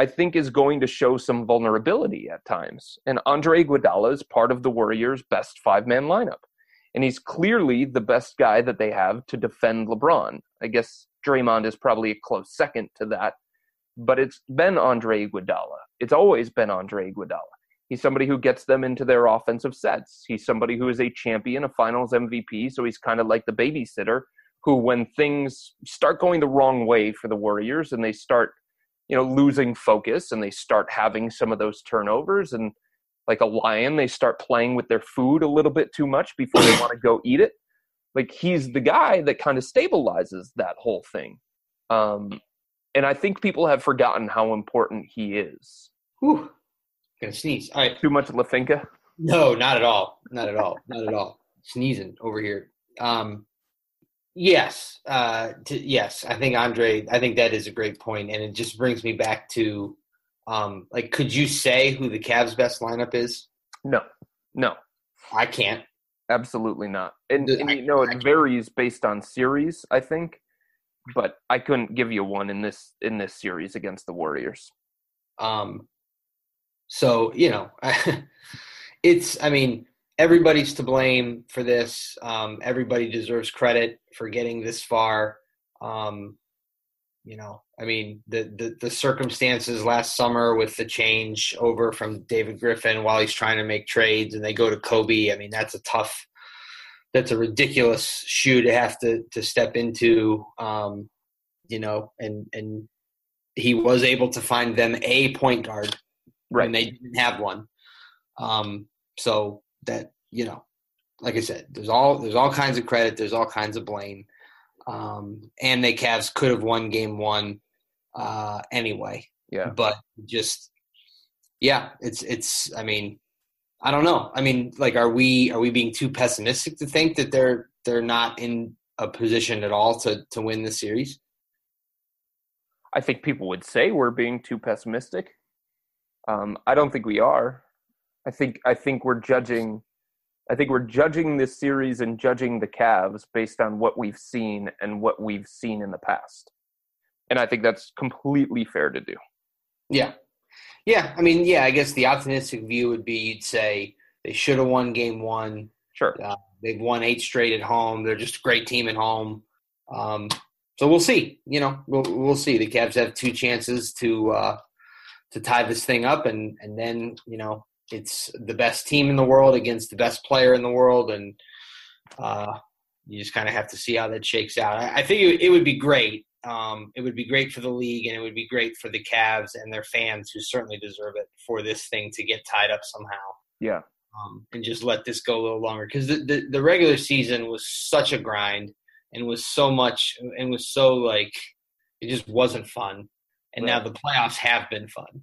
I think is going to show some vulnerability at times. And Andre Iguodala is part of the Warriors' best five-man lineup. And he's clearly the best guy that they have to defend LeBron. I guess Draymond is probably a close second to that, but it's been Andre Iguodala. It's always been Andre Iguodala. He's somebody who gets them into their offensive sets. He's somebody who is a champion, a finals MVP, so he's kind of like the babysitter who when things start going the wrong way for the Warriors and they start you know losing focus and they start having some of those turnovers and like a lion they start playing with their food a little bit too much before they want to go eat it like he's the guy that kind of stabilizes that whole thing um and I think people have forgotten how important he is. Whew. Gonna sneeze. All right. Too much Lafinka? No, not at all. Not at all. Not at all. Sneezing over here. Um, yes. Uh, to, yes. I think Andre. I think that is a great point, and it just brings me back to, um, like, could you say who the Cavs' best lineup is? No, no, I can't. Absolutely not. And, and I- you know, it varies based on series, I think. But I couldn't give you one in this in this series against the Warriors. Um, so you know, it's. I mean, everybody's to blame for this. Um, everybody deserves credit for getting this far. Um, you know, I mean, the, the the circumstances last summer with the change over from David Griffin while he's trying to make trades, and they go to Koby. I mean, that's a tough. That's a ridiculous shoe to have to to step into. Um, you know, and and he was able to find them a point guard when they didn't have one. Um, so that you know, like I said, there's all there's all kinds of credit, there's all kinds of blame, um, and the Cavs could have won Game One uh, anyway. Yeah. But just yeah, it's it's. I mean, I don't know. I mean, like, are we are we being too pessimistic to think that they're they're not in a position at all to to win the series? I think people would say we're being too pessimistic. Um, I don't think we are. I think I think we're judging. I think we're judging this series and judging the Cavs based on what we've seen and what we've seen in the past, and I think that's completely fair to do. Yeah. Yeah. I mean, yeah, I guess the optimistic view would be you'd say they should have won game one. Sure. Uh, they've won eight straight at home. They're just a great team at home. Um, so we'll see. You know, we'll we'll see. The Cavs have two chances to uh, to tie this thing up, and and then you know it's the best team in the world against the best player in the world, and uh, you just kind of have to see how that shakes out. I, I think it, it would be great. Um, it would be great for the league, and it would be great for the Cavs and their fans, who certainly deserve it, for this thing to get tied up somehow Yeah. um, and just let this go a little longer because the, the, the regular season was such a grind and was so much and was so like it just wasn't fun and now the playoffs have been fun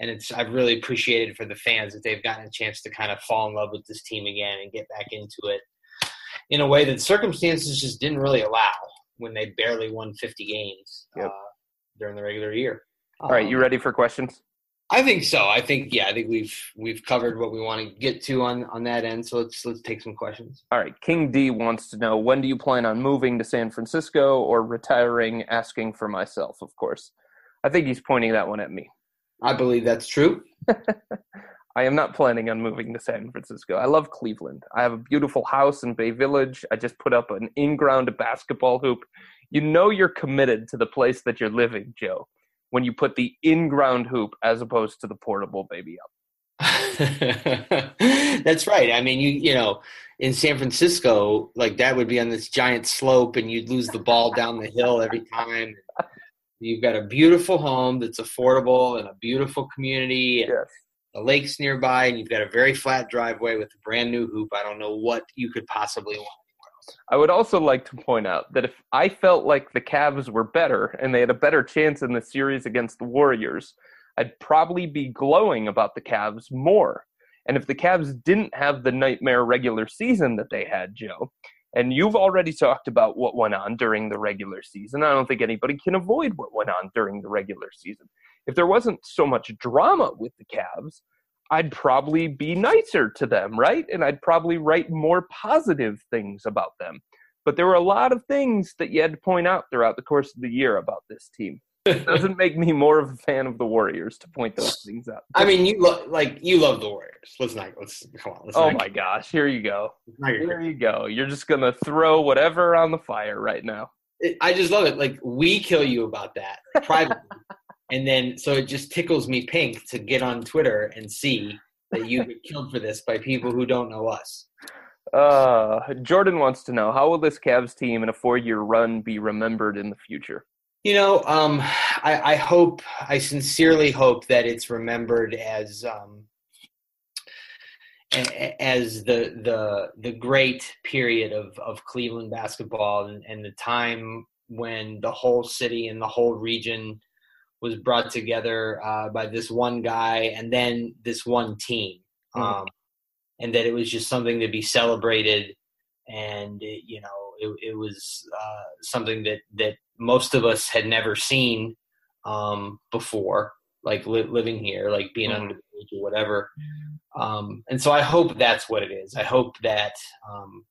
and it's i've really appreciated for the fans that they've gotten a chance to kind of fall in love with this team again and get back into it in a way that circumstances just didn't really allow when they barely won 50 games Yep. uh, during the regular year All right, you Um, ready for questions? I think so. I think yeah. I think we've we've covered what we want to get to on on that end. So let's let's take some questions. All right, King D wants to know when do you plan on moving to San Francisco or retiring? Asking for myself, of course. I think he's pointing that one at me. I believe that's true. I am not planning on moving to San Francisco. I love Cleveland. I have a beautiful house in Bay Village. I just put up an in ground basketball hoop. You know you're committed to the place that you're living, Joe, when you put the in ground hoop as opposed to the portable baby up. that's right. I mean, you you know, in San Francisco, like that would be on this giant slope, and you'd lose the ball down the hill every time. You've got a beautiful home that's affordable and a beautiful community. And Yes. the lake's nearby, and you've got a very flat driveway with a brand new hoop. I don't know what you could possibly want. I would also like to point out that if I felt like the Cavs were better and they had a better chance in the series against the Warriors, I'd probably be glowing about the Cavs more. And if the Cavs didn't have the nightmare regular season that they had, Joe, and you've already talked about what went on during the regular season, I don't think anybody can avoid what went on during the regular season. If there wasn't so much drama with the Cavs, I'd probably be nicer to them, right? And I'd probably write more positive things about them. But there were a lot of things that you had to point out throughout the course of the year about this team. It doesn't make me more of a fan of the Warriors to point those things out. I mean, you lo- like you love the Warriors. Let's not let's come on. Let's Oh my gosh, here you go. Here you go. You're just to throw whatever on the fire right now. it, I just love it. Like we kill you about that privately, and then so it just tickles me pink to get on Twitter and see that you get killed for this by people who don't know us. Uh, Jordan wants to know how will this Cavs team in a four year run be remembered in the future? You know, um, I, I hope, I sincerely hope that it's remembered as um, as the the the great period of of Cleveland basketball and, and the time when the whole city and the whole region was brought together uh, by this one guy and then this one team, Mhm. um, and that it was just something to be celebrated. And it, you know, it, it was uh, something that that most of us had never seen um, before, like li- living here, like being Mhm. under the age or whatever. Um, and so I hope that's what it is. I hope that um,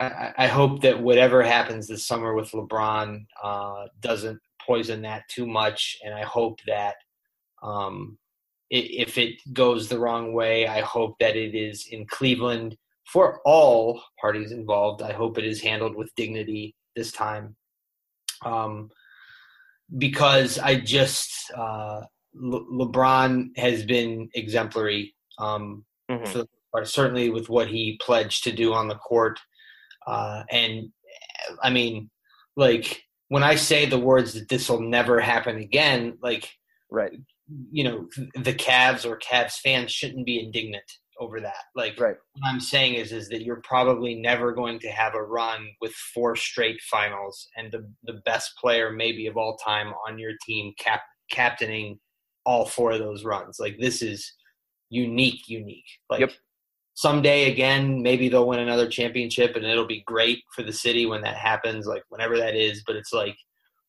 I, I hope that whatever happens this summer with LeBron uh, doesn't poison that too much, and I hope that um, i if it goes the wrong way, I hope that it is in Cleveland for all parties involved. I hope it is handled with dignity this time, um, because I just uh, Le- LeBron has been exemplary um, Mhm. for the most part, certainly with what he pledged to do on the court. Uh, and I mean, like when I say the words that this will never happen again, like Right. you know, the Cavs or Cavs fans shouldn't be indignant over that. Like Right. what I'm saying is is that you're probably never going to have a run with four straight finals and the the best player maybe of all time on your team cap captaining all four of those runs. Like this is unique, unique. Like Yep. someday again, maybe they'll win another championship and it'll be great for the city when that happens, like whenever that is. But it's like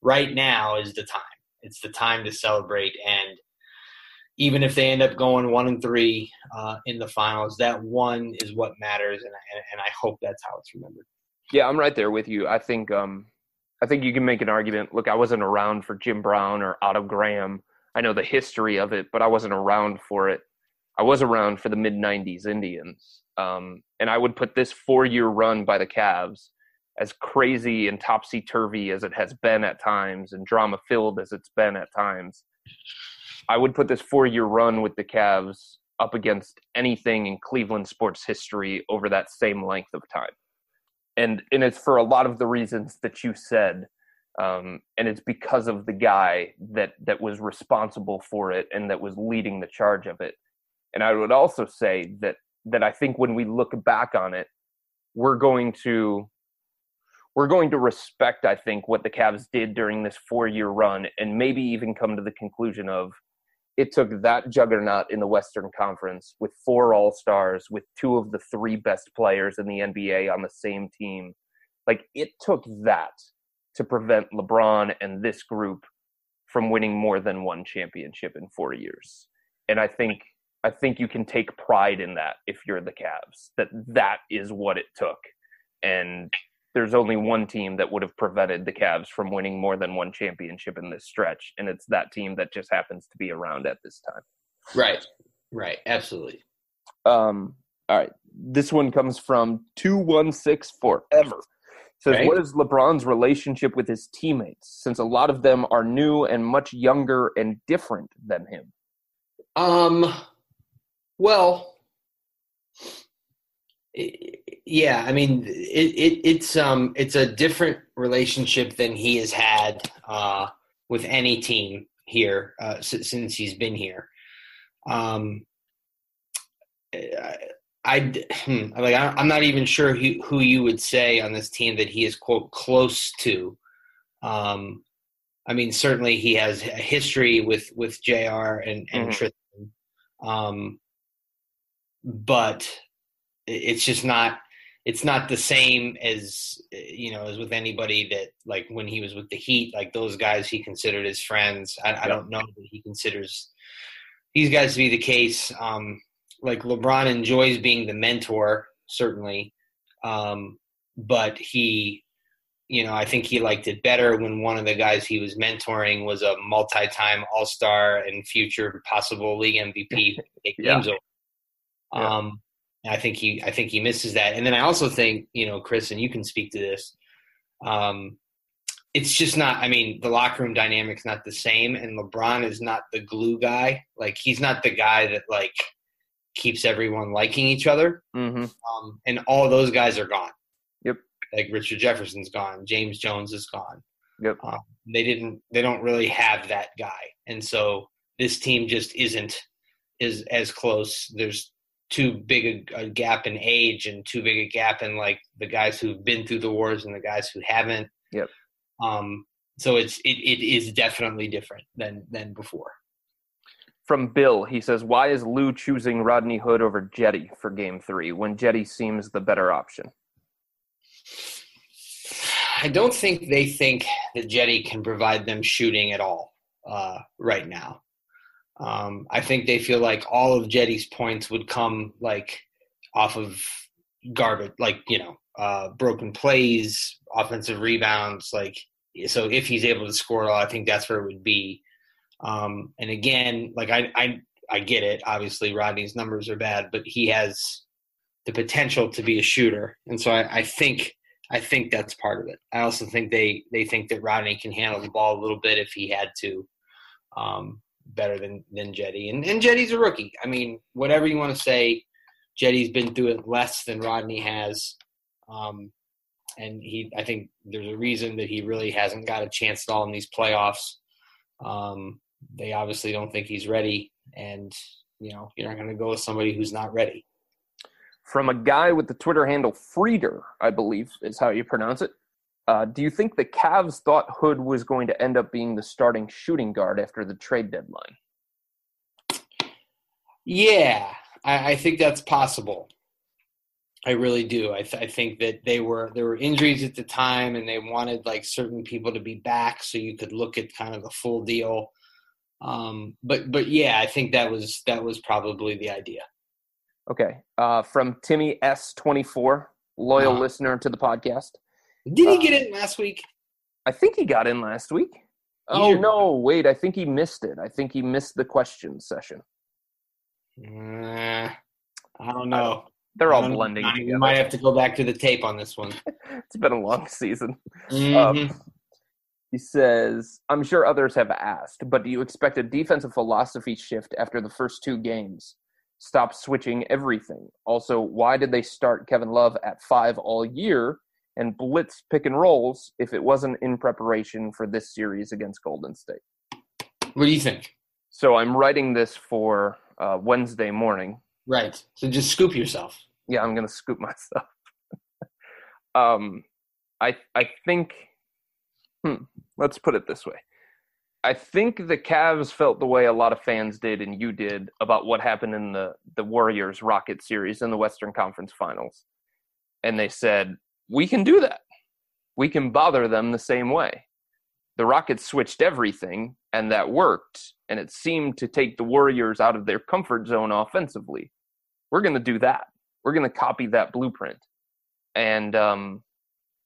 right now is the time. It's the time to celebrate and even if they end up going one and three uh, in the finals, that one is what matters, and, and and I hope that's how it's remembered. Yeah, I'm right there with you. I think um I think you can make an argument. Look, I wasn't around for Jim Brown or Otto Graham. I know the history of it, but I wasn't around for it. I was around for the mid '90s Indians, um, and I would put this four-year run by the Cavs, as crazy and topsy turvy as it has been at times, and drama-filled as it's been at times. I would put this four-year run with the Cavs up against anything in Cleveland sports history over that same length of time. And and it's for a lot of the reasons that you said um, and it's because of the guy that that was responsible for it and that was leading the charge of it. And i would also say that that i think when we look back on it we're going to we're going to respect i think what the Cavs did during this 4 year run and maybe even come to the conclusion of it took that juggernaut in the Western Conference with four All Stars, with two of the three best players in the NBA on the same team. Like, it took that to prevent LeBron and this group from winning more than one championship in four years. And I think. I think you can take pride in that if you're the Cavs, that that is what it took. And there's only one team that would have prevented the Cavs from winning more than one championship in this stretch, and it's that team that just happens to be around at this time. Right, right, absolutely. Um, all right, this one comes from two one six forever. Says, Okay. what is LeBron's relationship with his teammates? Since a lot of them are new and much younger and different than him. Um, well, yeah, I mean, it, it it's um it's a different relationship than he has had uh, with any team here uh, since he's been here. Um, I, I hmm, like I- I'm not even sure who, who you would say on this team that he is quote close to. Um, I mean, certainly he has a history with with J.R. and and Mhm. Tristan, um, but it's just not it's not the same as you know as with anybody that like when he was with the Heat, like those guys he considered his friends. I, I don't know that he considers these guys to be the case. Um, like LeBron enjoys being the mentor, certainly, um, but he, you know, I think he liked it better when one of the guys he was mentoring was a multi-time All-Star and future possible league MVP. Yeah. over. Yeah. Um, I think he, I think he misses that. And then I also think, you know, Chris, and you can speak to this. Um, it's just not. I mean, the locker room dynamic's not the same, and LeBron is not the glue guy. Like he's not the guy that like keeps everyone liking each other. Mm-hmm. Um, and all those guys are gone. Yep. Like Richard Jefferson's gone. James Jones is gone. Yep. Um, they didn't. They don't really have that guy, and so this team just isn't is as close. There's too big a, a gap in age and too big a gap in like the guys who've been through the wars and the guys who haven't. Yep. Um, so it's it, it is definitely different than than before. From Bill, he says, "Why is Lue choosing Rodney Hood over Cedi for Game Three when Cedi seems the better option?" I don't think they think that Cedi can provide them shooting at all uh, right now. Um, I think they feel like all of Cedi's points would come like off of garbage, like you know, uh, broken plays, offensive rebounds. Like so, if he's able to score I think that's where it would be. Um, and again, like I, I, I get it. Obviously, Rodney's numbers are bad, but he has the potential to be a shooter, and so I, I think I think that's part of it. I also think they they think that Rodney can handle the ball a little bit if he had to, um, better than than Cedi. And and Cedi's a rookie. I mean, whatever you want to say, Cedi's been through it less than Rodney has. Um, and he, I think there's a reason that he really hasn't got a chance at all in these playoffs. Um, they obviously don't think he's ready, and you know you're not going to go with somebody who's not ready. From a guy with the Twitter handle Frieder, I believe is how you pronounce it. Uh, do you think the Cavs thought Hood was going to end up being the starting shooting guard after the trade deadline? Yeah, I, I think that's possible. I really do. I, th- I, think that they were there were injuries at the time, and they wanted like certain people to be back, so you could look at kind of the full deal. Um, but but yeah, I think that was that was probably the idea. Okay. Uh, from Timmy S twenty four, loyal uh-huh. listener to the podcast. Did he uh, get in last week? I think he got in last week. Oh no, wait! I think he missed it. I think he missed the question session. Uh, I don't know. They're all blending. You might have to go back to the tape on this one. it's been a long season. Mm-hmm. Um, he says, "I'm sure others have asked, but do you expect a defensive philosophy shift after the first two games? Stop switching everything. Also, why did they start Kevin Love at five all year?" And blitz pick and rolls if it wasn't in preparation for this series against Golden State. What do you think? So I'm writing this for uh, Wednesday morning. Right. So just scoop yourself. Yeah, I'm gonna scoop myself. um, I I think. Hmm, let's put it this way. I think the Cavs felt the way a lot of fans did, and you did, about what happened in the the Warriors Rocket series in the Western Conference Finals, and they said, we can do that. We can bother them the same way. The Rockets switched everything, and that worked, and it seemed to take the Warriors out of their comfort zone offensively. We're going to do that. We're going to copy that blueprint, and um,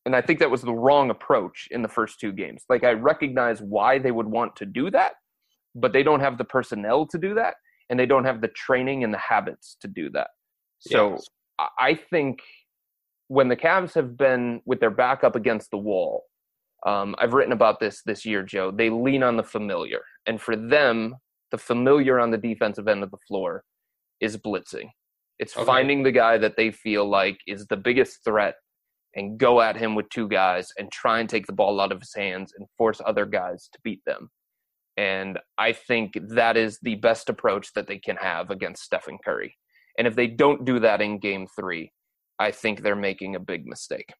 and I think that was the wrong approach in the first two games. Like I recognize why they would want to do that, but they don't have the personnel to do that, and they don't have the training and the habits to do that. So yeah. I think when the Cavs have been with their back up against the wall, um, I've written about this this year, Joe. They lean on the familiar, and for them, the familiar on the defensive end of the floor is blitzing. It's okay. finding the guy that they feel like is the biggest threat and go at him with two guys and try and take the ball out of his hands and force other guys to beat them. And I think that is the best approach that they can have against Stephen Curry. And if they don't do that in game three, I think they're making a big mistake.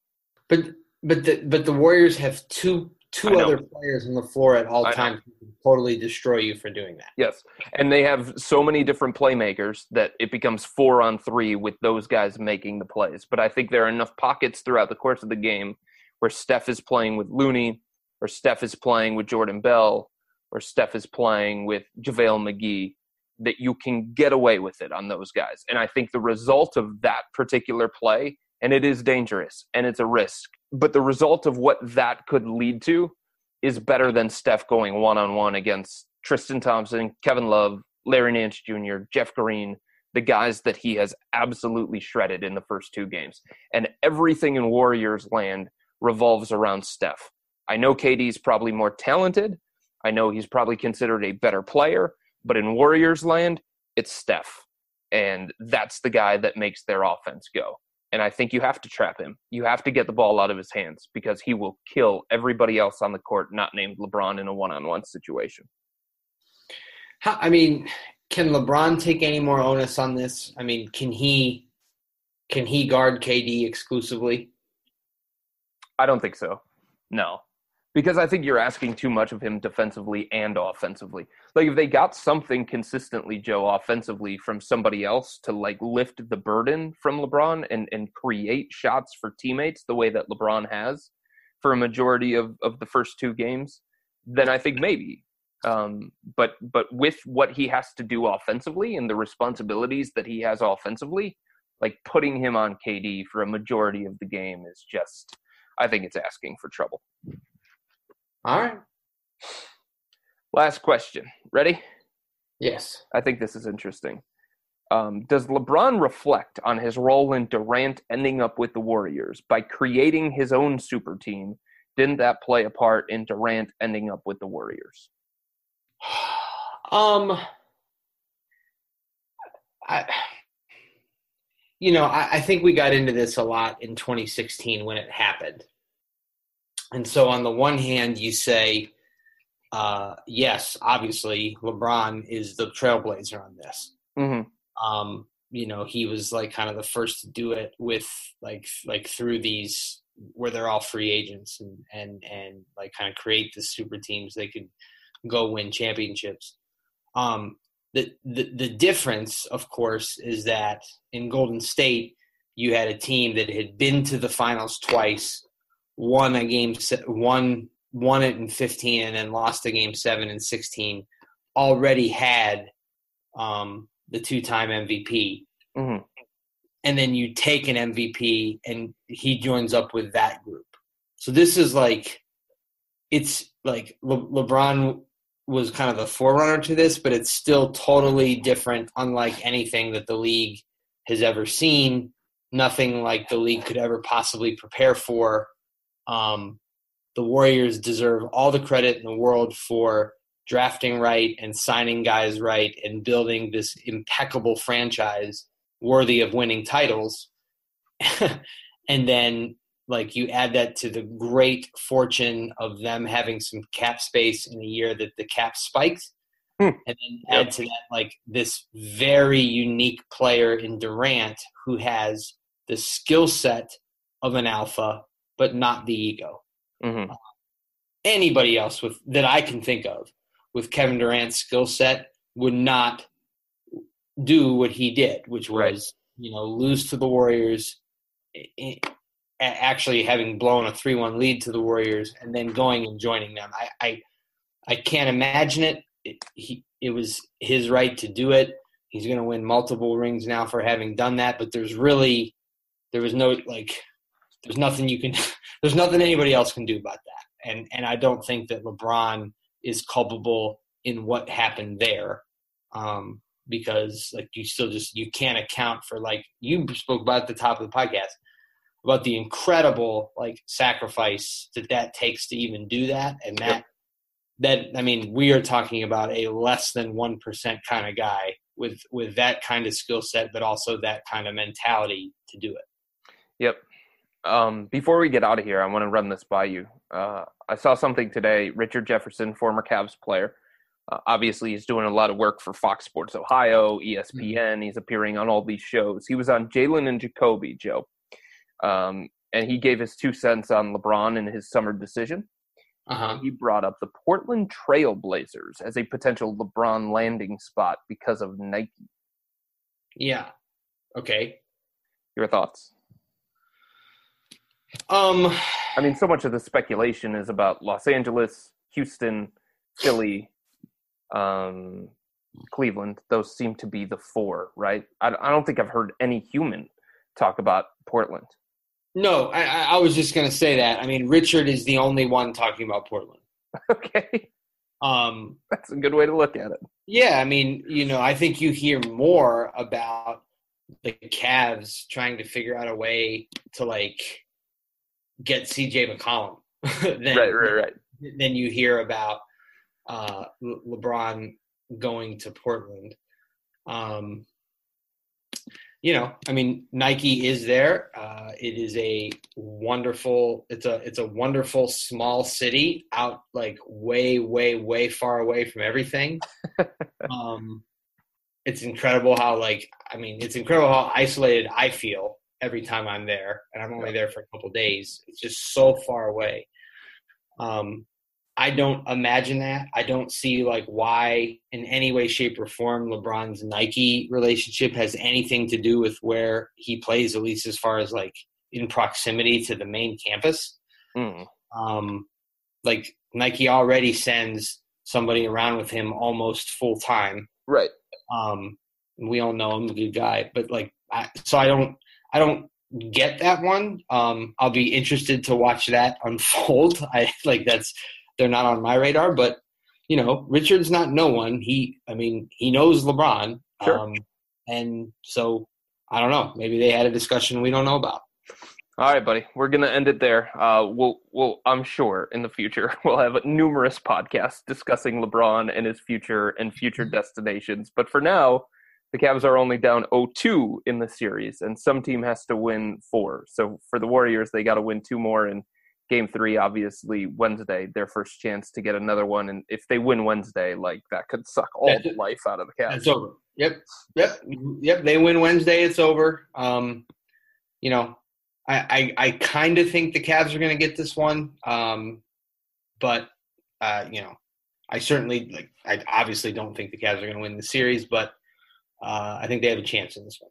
But but the but the Warriors have two two other players on the floor at all times who can totally destroy you for doing that. Yes. And they have so many different playmakers that it becomes four on three with those guys making the plays. But I think there are enough pockets throughout the course of the game where Steph is playing with Looney, or Steph is playing with Jordan Bell, or Steph is playing with JaVale McGee that you can get away with it on those guys. And I think the result of that particular play, and it is dangerous and it's a risk, but the result of what that could lead to is better than Steph going one on one against Tristan Thompson, Kevin Love, Larry Nance Jr., Jeff Green, the guys that he has absolutely shredded in the first two games. And everything in Warriors land revolves around Steph. I know KD's probably more talented. I know he's probably considered a better player. But in Warriors land, it's Steph. And that's the guy that makes their offense go. And I think you have to trap him. You have to get the ball out of his hands because he will kill everybody else on the court not named LeBron in a one on one situation. How, I mean, can LeBron take any more onus on this? I mean, can he can he guard KD exclusively? I don't think so. No. Because I think you're asking too much of him defensively and offensively. Like if they got something consistently, Joe, offensively from somebody else to like lift the burden from LeBron and and create shots for teammates the way that LeBron has for a majority of of the first two games, then I think maybe. Um, but but with what he has to do offensively and the responsibilities that he has offensively, like putting him on KD for a majority of the game is just, I think it's asking for trouble. All right. Last question. Ready? Yes. I think this is interesting. Um, does LeBron reflect on his role in Durant ending up with the Warriors by creating his own super team? Didn't that play a part in Durant ending up with the Warriors? Um, I, you know, I, I think we got into this a lot in 2016 when it happened. And so, on the one hand, you say, uh, yes, obviously, LeBron is the trailblazer on this. Mm-hmm. Um, you know, he was like kind of the first to do it with like like through these where they're all free agents and and and like kind of create the super teams they could go win championships. Um, the, the the difference, of course, is that in Golden State you had a team that had been to the finals twice, won a game, won won it in 15, and then lost a game seven and 16. Already had um, the two-time MVP, Mhm. and then you take an MVP, and he joins up with that group. So this is like, it's like Le- LeBron was kind of the forerunner to this, but it's still totally different, unlike anything that the league has ever seen. Nothing like the league could ever possibly prepare for. Um, the Warriors deserve all the credit in the world for drafting right and signing guys right and building this impeccable franchise worthy of winning titles. and then like you add that to the great fortune of them having some cap space in the year that the cap spiked Hmm. and then add to that like this very unique player in Durant who has the skill set of an alpha but not the ego Mm-hmm. anybody else with that I can think of with Kevin Durant's skill set would not do what he did, which was Right. you know lose to the Warriors, i- i- a- actually having blown a three-one lead to the Warriors, and then going and joining them. I I, I can't imagine it. it. He it was his right to do it. He's going to win multiple rings now for having done that. But there's really there was no like there's nothing you can there's nothing anybody else can do about that. And and i don't think that lebron is culpable in what happened there um because like you still just you can't account for like you spoke about at the top of the podcast about the incredible like sacrifice that that takes to even do that. And that that i mean we are talking about a less than 1% kind of guy with with that kind of skill set but also that kind of mentality to do it. Yep. Um, before we get out of here, I want to run this by you. Uh, I saw something today. Richard Jefferson, former Cavs player, uh, obviously he's doing a lot of work for Fox Sports Ohio, ESPN. He's appearing on all these shows. He was on Jalen and Jacoby, Joe, um, and he gave his two cents on LeBron and his summer decision. uh-huh He brought up the Portland Trail Blazers as a potential LeBron landing spot because of Nike. yeah okay Your thoughts? Um I mean, so much of the speculation is about Los Angeles, Houston, Philly, um, Cleveland. Those seem to be the four, right? I, I don't think I've heard any human talk about Portland. No, I, I I was just going to say that. I mean, Richard is the only one talking about Portland. okay, Um, that's a good way to look at it. yeah, I mean, you know, I think you hear more about the Cavs trying to figure out a way to like get CJ McCollum than, Right, right, right. you hear about uh, LeBron going to Portland. Um, you know, I mean, Nike is there. Uh, it is a wonderful. It's a it's a wonderful small city out like way way way far away from everything. um, it's incredible how like I mean, it's incredible how isolated I feel every time I'm there, and I'm only there for a couple days. It's just so far away. Um, I don't imagine that. I don't see like why, in any way, shape, or form, LeBron's Nike relationship has anything to do with where he plays, at least as far as like in proximity to the main campus. Mm. Um, like Nike already sends somebody around with him almost full time. Right. Um, we all know him, a good guy, but like, I, so I don't, I don't get that one. Um, I'll be interested to watch that unfold. I like that's they're not on my radar, but you know, Richard's not no one. He, I mean, he knows LeBron, Sure. um, and so I don't know. Maybe they had a discussion we don't know about. All right, buddy. We're gonna end it there. Uh, we'll, we'll, I'm sure in the future we'll have numerous podcasts discussing LeBron and his future and future destinations. But for now, the Cavs are only down 0-2 in the series, and some team has to win four. So for the Warriors, they got to win two more. in Game three, obviously Wednesday, their first chance to get another one. And if they win Wednesday, like that could suck all That's the life out of the Cavs. It's over. Yep, yep, yep. They win Wednesday. It's over. Um, you know, I I, I kind of think the Cavs are going to get this one. Um, but uh, you know, I certainly like. I obviously don't think the Cavs are going to win the series, but uh, I think they have a chance in this one.